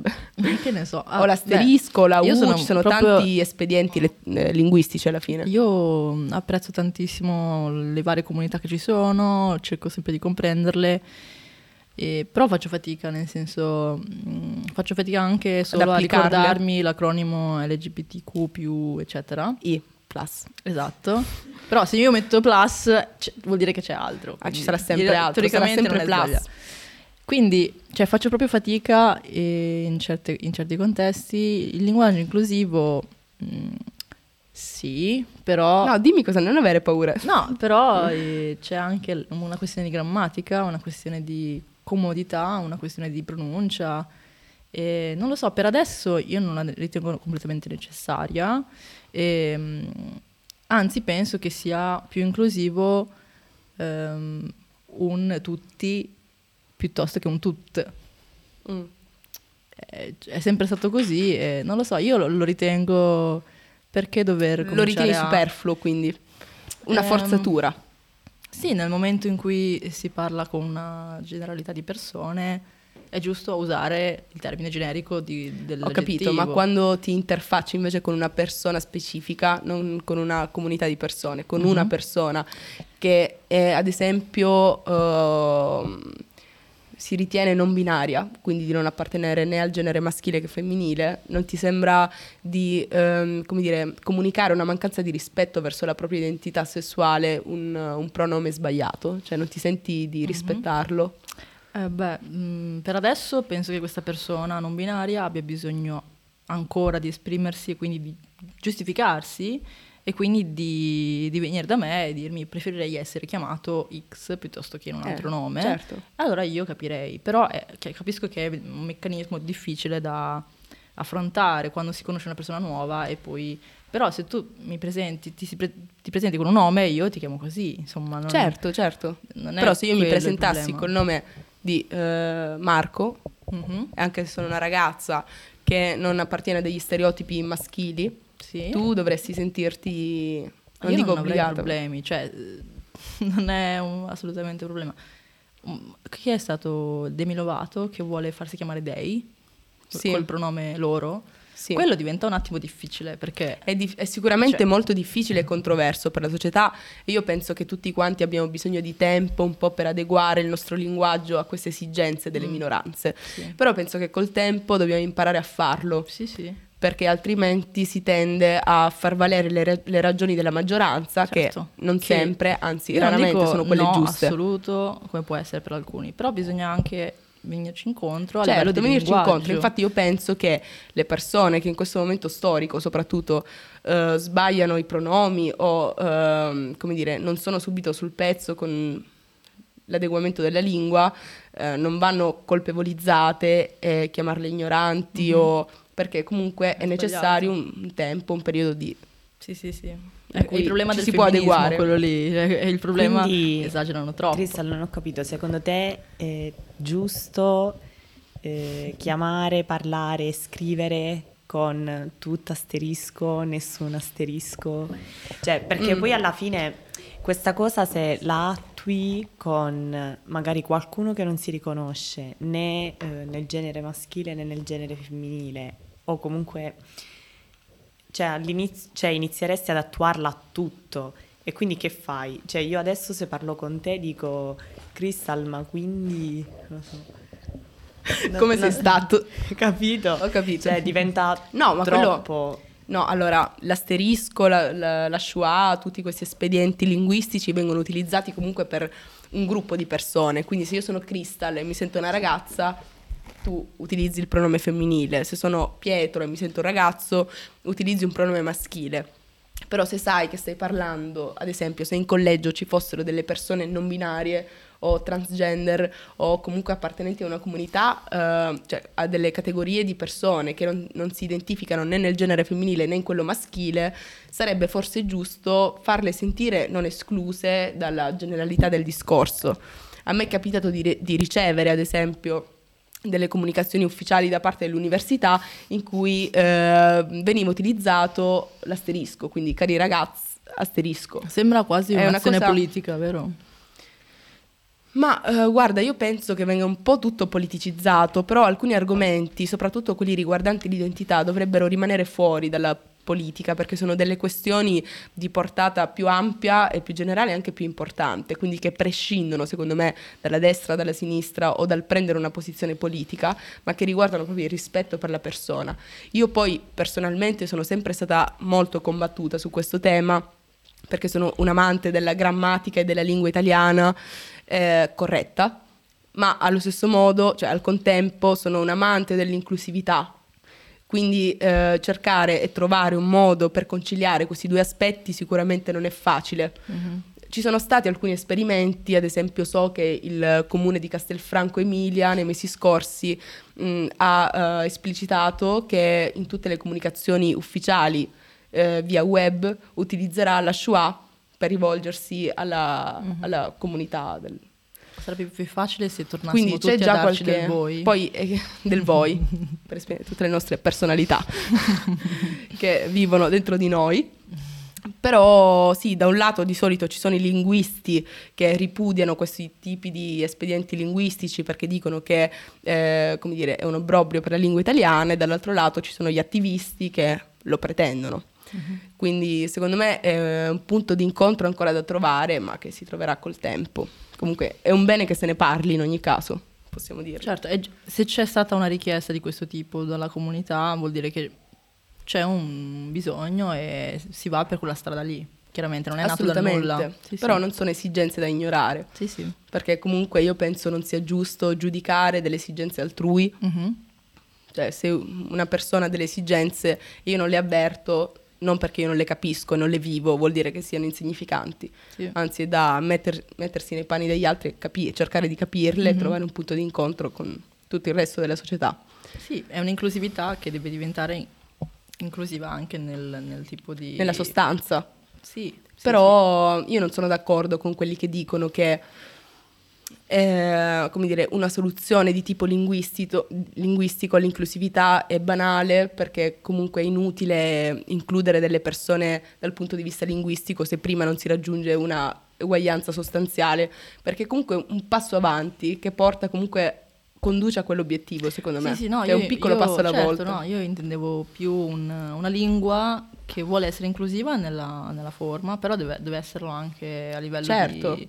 che ne so. Ah, o l'asterisco, la beh, U, io sono ci sono proprio- tanti espedienti le- eh, linguistici alla fine. Io mh, apprezzo tantissimo le varie comunità che ci sono, cerco sempre di comprenderle, e- però faccio fatica, nel senso, mh, faccio fatica anche solo a ricordarmi l'acronimo LGBTQ, eccetera. I plus. Esatto. Però se io metto plus c'è- vuol dire che c'è altro. Ah, ci sarà sempre altro, sarà teoricamente sempre non è plus. Quindi cioè, faccio proprio fatica in, certe- in certi contesti. Il linguaggio inclusivo mh, sì, però... No, dimmi cosa, non avere paura. No, però eh, c'è anche una questione di grammatica, una questione di comodità, una questione di pronuncia. E non lo so, per adesso io non la ritengo completamente necessaria. E, mm, anzi, penso che sia più inclusivo ehm, un tutti piuttosto che un tut. Mm. È, è sempre stato così e non lo so, io lo, lo ritengo perché dover Lo ritieni a- superfluo, quindi una Ehm, forzatura. Sì, nel momento in cui si parla con una generalità di persone è giusto usare il termine generico di, Ho dell'aggettivo. capito, ma quando ti interfacci invece con una persona specifica, non con una comunità di persone, con una Mhm. persona che è ad esempio ehm, si ritiene non binaria, quindi di non appartenere né al genere maschile che femminile, non ti sembra di ehm, come dire, comunicare una mancanza di rispetto verso la propria identità sessuale, un, un pronome sbagliato? Cioè non ti senti di Mhm. rispettarlo? Eh, beh, mh, per adesso penso che questa persona non binaria abbia bisogno ancora di esprimersi e quindi di giustificarsi e quindi di, di venire da me e dirmi preferirei essere chiamato X piuttosto che in un Eh, altro nome. Certo. Allora io capirei, però è- che- capisco che è un meccanismo difficile da affrontare quando si conosce una persona nuova e poi... Però se tu mi presenti, ti, pre- ti presenti con un nome, io ti chiamo così, insomma. Non, Certo, certo. non Però se io mi presentassi col nome di eh, Marco, Mhm, e anche se sono una ragazza che non appartiene a degli stereotipi maschili, sì. tu dovresti sentirti, non io dico non avrei obbligata. problemi, cioè eh, non è un- assolutamente un problema. Mm, Chi è stato Demi Lovato che vuole farsi chiamare Dei Sì. col pronome loro? Sì. Quello diventa un attimo difficile perché È, dif- è sicuramente Cioè- molto difficile e controverso per la società io penso che tutti quanti abbiamo bisogno di tempo un po' per adeguare il nostro linguaggio a queste esigenze delle Mm. minoranze. sì, Però penso che col tempo dobbiamo imparare a farlo. sì, sì. Perché altrimenti si tende a far valere le, le ragioni della maggioranza Certo. che non Che sempre, anzi raramente sono quelle no giuste. assoluto come può essere per alcuni, però bisogna anche venirci incontro a Certo, livello di venirci linguaggio. incontro. Infatti io penso che le persone che in questo momento storico soprattutto eh, sbagliano i pronomi o ehm, come dire, non sono subito sul pezzo con l'adeguamento della lingua, eh, non vanno colpevolizzate e chiamarle ignoranti Mhm. o perché comunque è, È necessario un, tempo, un periodo di Sì, sì, sì. Cui il problema ci del si può adeguare. quello lì, è il problema Quindi, esagerano troppo. Crystal, non ho capito, secondo te è giusto eh, chiamare, parlare, scrivere con tutto asterisco, nessun asterisco? Cioè, perché Mm. poi alla fine questa cosa se la attui con magari qualcuno che non si riconosce né eh, nel genere maschile né nel genere femminile o comunque cioè, all'inizio, cioè inizieresti ad attuarla a tutto e quindi che fai? Cioè io adesso se parlo con te dico Crystal ma quindi non so. Come sei stato? Capito? Ho capito. Cioè, diventa No, ma quello- troppo... No, allora, l'asterisco, la, la, la schwa, tutti questi espedienti linguistici vengono utilizzati comunque per un gruppo di persone. Quindi se io sono Crystal e mi sento una ragazza, tu utilizzi il pronome femminile. Se sono Pietro e mi sento ragazzo, utilizzi un pronome maschile. Però se sai che stai parlando, ad esempio, se in collegio ci fossero delle persone non binarie o transgender o comunque appartenenti a una comunità, eh, cioè a delle categorie di persone che non, non si identificano né nel genere femminile né in quello maschile, sarebbe forse giusto farle sentire non escluse dalla generalità del discorso. A me è capitato di, re- di ricevere, ad esempio, delle comunicazioni ufficiali da parte dell'università in cui eh, veniva utilizzato l'asterisco, quindi cari ragazzi, asterisco. Sembra quasi È una un'azione cosa- politica, vero? Ma eh, guarda, io penso che venga un po' tutto politicizzato, però alcuni argomenti, soprattutto quelli riguardanti l'identità, dovrebbero rimanere fuori dalla politica perché sono delle questioni di portata più ampia e più generale e anche più importante, quindi che prescindono secondo me dalla destra, dalla sinistra o dal prendere una posizione politica, ma che riguardano proprio il rispetto per la persona. Io poi personalmente sono sempre stata molto combattuta su questo tema perché sono un amante della grammatica e della lingua italiana eh, corretta, ma allo stesso modo, cioè al contempo, sono un amante dell'inclusività. Quindi eh, cercare e trovare un modo per conciliare questi due aspetti sicuramente non è facile. Ci sono stati alcuni esperimenti, ad esempio so che il comune di Castelfranco Emilia nei mesi scorsi mh, ha eh, esplicitato che in tutte le comunicazioni ufficiali eh, via web utilizzerà la Schwa per rivolgersi alla, alla comunità del, Sarebbe più facile se tornassimo quindi tutti c'è a già darci qualche del voi. poi eh, del voi per esprimere tutte le nostre personalità che vivono dentro di noi però sì, da un lato di solito ci sono i linguisti che ripudiano questi tipi di espedienti linguistici perché dicono che eh, come dire, è un obbrobrio per la lingua italiana e dall'altro lato ci sono gli attivisti che lo pretendono. Quindi secondo me è un punto di incontro ancora da trovare, ma che si troverà col tempo. Comunque è un bene che se ne parli in ogni caso, possiamo dire. Certo, e se c'è stata una richiesta di questo tipo dalla comunità vuol dire che c'è un bisogno e si va per quella strada lì. Chiaramente non è nato da nulla. Sì, Però sì. non sono esigenze da ignorare, Sì, sì. perché comunque io penso non sia giusto giudicare delle esigenze altrui. Mhm. Cioè, se una persona ha delle esigenze io non le avverto, non perché io non le capisco non le vivo, vuol dire che siano insignificanti. Sì. Anzi, è da metter- mettersi nei panni degli altri e capi- cercare di capirle Mhm. e trovare un punto di incontro con tutto il resto della società. Sì, è un'inclusività che deve diventare inclusiva anche nel, nel tipo di... Nella sostanza. Sì. sì, Però io non sono d'accordo con quelli che dicono che eh, come dire, una soluzione di tipo linguistico, linguistico all'inclusività è banale perché comunque è inutile includere delle persone dal punto di vista linguistico se prima non si raggiunge una uguaglianza sostanziale, perché comunque un passo avanti che porta comunque conduce a quell'obiettivo secondo Sì, me. sì, no, è io- un piccolo io- passo alla certo, volta. no, io intendevo più un- una lingua che vuole essere inclusiva nella, nella forma, però deve, deve esserlo anche a livello Certo. di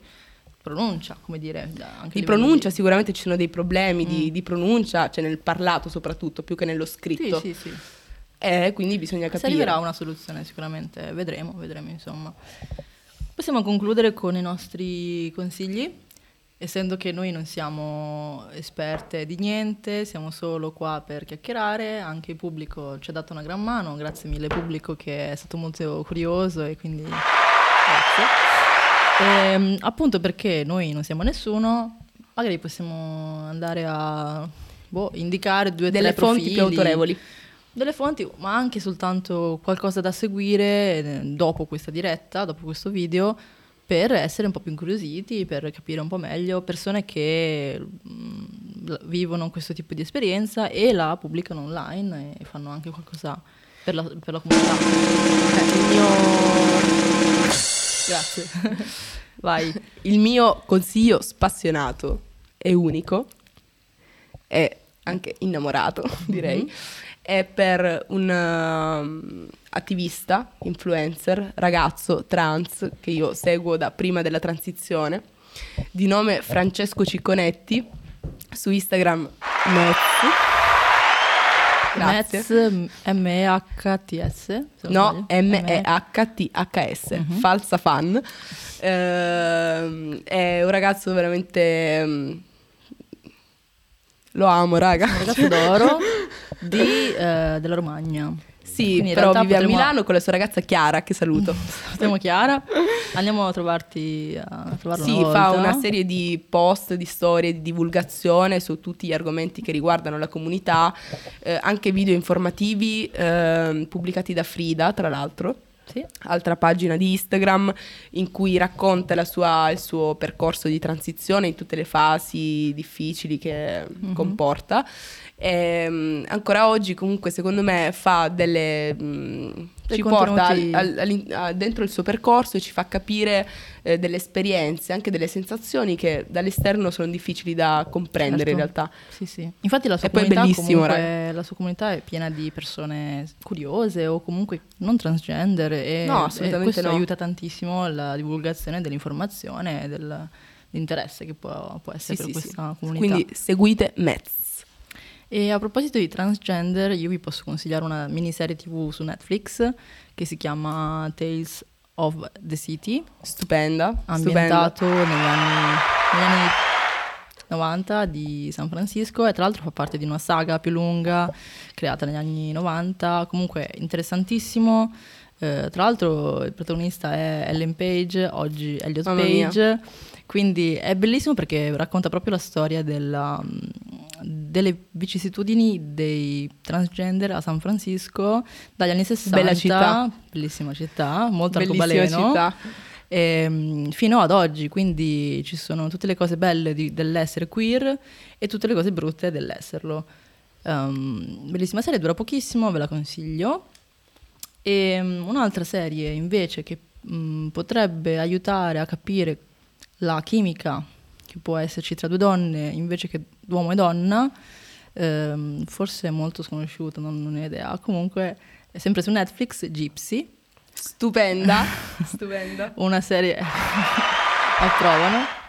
pronuncia, come dire. Di pronuncia di- sicuramente ci sono dei problemi di, di pronuncia, cioè nel parlato soprattutto, più che nello scritto. Sì, sì, sì. E quindi bisogna Si capire. arriverà a una soluzione sicuramente, vedremo, vedremo insomma. Possiamo concludere con i nostri consigli, essendo che noi non siamo esperte di niente, siamo solo qua per chiacchierare, anche il pubblico ci ha dato una gran mano, grazie mille pubblico che è stato molto curioso e quindi grazie. Ehm, appunto perché noi non siamo nessuno, magari possiamo andare a boh, indicare due o delle tre fonti profili. più autorevoli. Delle fonti, ma anche soltanto qualcosa da seguire eh, dopo questa diretta, dopo questo video, per essere un po' più incuriositi, per capire un po' meglio persone che mm, la- vivono questo tipo di esperienza e la pubblicano online e fanno anche qualcosa per la, per la comunità. Eh, il, mio, Grazie. Vai. il mio consiglio spassionato e unico, e anche innamorato direi, è per un um, attivista, influencer, ragazzo trans che io seguo da prima della transizione, di nome Francesco Cicconetti, su Instagram Metz. Metz, M-E-H-T-S. No. M-E-H-T-H-S, Mhm. falsa fan. Ehm, è un ragazzo veramente... mm, Lo amo, raga. Un ragazzo d'oro di, eh, della Romagna. Sì, Quindi in però vive a potremmo- Milano con la sua ragazza Chiara, che saluto. Salutiamo Chiara. Andiamo a trovarti a trovarlo Sì, una fa una serie di post, di storie, di divulgazione su tutti gli argomenti che riguardano la comunità, eh, anche video informativi ehm, pubblicati da Frida, tra l'altro. Sì. altra pagina di Instagram in cui racconta la sua- il suo percorso di transizione in tutte le fasi difficili che Mhm. comporta. E, mm, ancora oggi comunque secondo me fa delle... mm, Dei ci porta al- al- all'in- a- dentro il suo percorso e ci fa capire eh, delle esperienze, anche delle sensazioni che dall'esterno sono difficili da comprendere in Certo. realtà. Sì, sì. Infatti la sua comunità comunque- la sua comunità è piena di persone curiose o comunque non transgender e, No, e questo no. aiuta tantissimo la divulgazione dell'informazione e del- dell'interesse che può, può essere Sì, per sì, sì. questa comunità. Quindi seguite Metz. E a proposito di transgender, io vi posso consigliare una miniserie TV su Netflix che si chiama Tales of the City, Stupenda. stupenda. ambientato negli anni, negli anni 90 di San Francisco e tra l'altro fa parte di una saga più lunga creata negli anni 90, comunque interessantissimo. Eh, tra l'altro il protagonista è Ellen Page, oggi Elliot Mamma mia. Quindi è bellissimo perché racconta proprio la storia della, mm, delle vicissitudini dei transgender a San Francisco dagli anni 60. Bella città. Bellissima città, molto arcobaleno. città. Ehm, fino ad oggi, quindi ci sono tutte le cose belle di- dell'essere queer e tutte le cose brutte dell'esserlo. Ehm, bellissima serie, dura pochissimo, ve la consiglio. E mm, un'altra serie invece che mm, potrebbe aiutare a capire la chimica che può esserci tra due donne invece che uomo e donna, ehm, forse è molto sconosciuta, non, non ho idea. Comunque è sempre su Netflix, Gypsy Stupenda. Stupenda. una serie approvano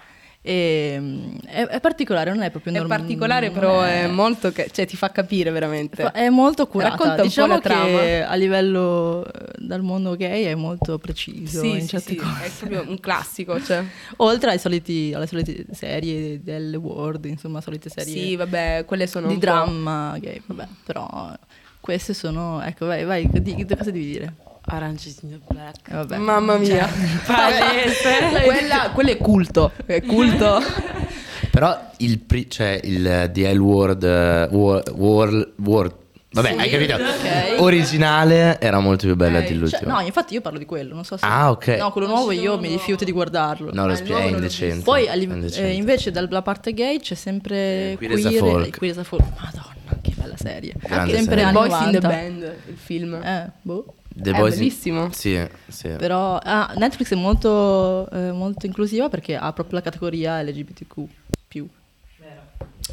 e mm, è, è particolare non è proprio È norm- particolare, però è molto che, cioè ti fa capire veramente. è molto accurata Racconta un po' diciamo la trama. che a livello eh, dal mondo gay è molto preciso Sì, in sì, certe sì, cose è proprio un classico, cioè. oltre ai soliti, alle solite serie delle World insomma solite serie Sì, vabbè, quelle sono di dramma gay vabbè però queste sono ecco vai vai di, di cosa devi dire Orange is the Black. Eh, vabbè. Mamma mia. Palese. Quella, quello è culto, è culto. Però il, pri- cioè il The L Word, eh, War, War- War- vabbè, hai capito? ok. Originale era molto più bella Cioè, dell'ultimo. no, infatti io parlo di quello, non so se... Ah, ok. No, quello nuovo io mi rifiuto di guardarlo. No, lo Ah, spie- è indecente. Poi a è live- indecente. eh, invece dalla parte gay c'è sempre Eh, Queer, Queer as a Folk. Queer Folk. Madonna, che bella serie. Grande sempre serie. Boys in the 90. Band, il film. Eh, boh. The è Boys in- bellissimo. Sì, sì. Però ah, Netflix è molto, eh, molto inclusiva perché ha proprio la categoria LGBTQ+.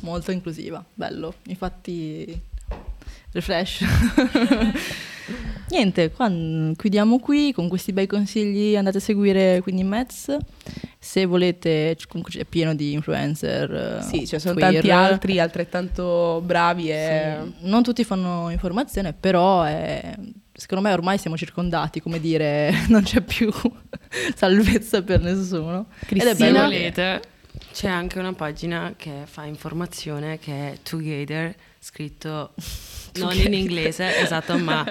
Molto inclusiva, bello. Infatti, refresh. Niente, qua chiudiamo qui con questi bei consigli. Andate a seguire quindi Mets. Se volete, comunque è pieno di influencer. eh, Sì, ci sono queer. tanti altri altrettanto bravi e... Sì, Non tutti fanno informazione, però è- secondo me ormai siamo circondati, come dire, non c'è più salvezza per nessuno. Ed è Se bello. volete, c'è anche una pagina che fa informazione che è Together, scritto non in inglese, esatto, ma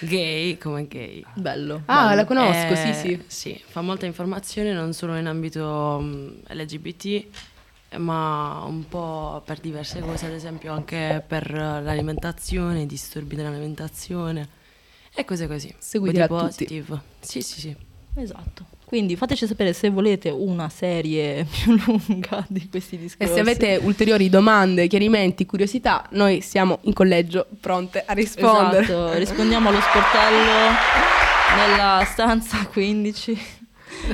gay come gay. Bello. Ah, bello. la conosco, Eh, sì, sì. Sì, fa molta informazione non solo in ambito mm, LGBT, ma un po' per diverse cose, ad esempio anche per l'alimentazione, i disturbi dell'alimentazione e cose così. Seguitela Body tutti. positive. Sì, sì, sì. Esatto. Quindi fateci sapere se volete una serie più lunga di questi E discorsi. se avete ulteriori domande, chiarimenti, curiosità, noi siamo in collegio pronte a rispondere. Esatto, rispondiamo allo sportello nella stanza 15. Vi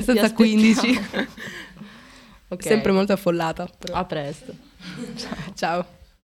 Senza aspettiamo. 15. Ok. Sempre molto affollata. però. A presto. Ciao.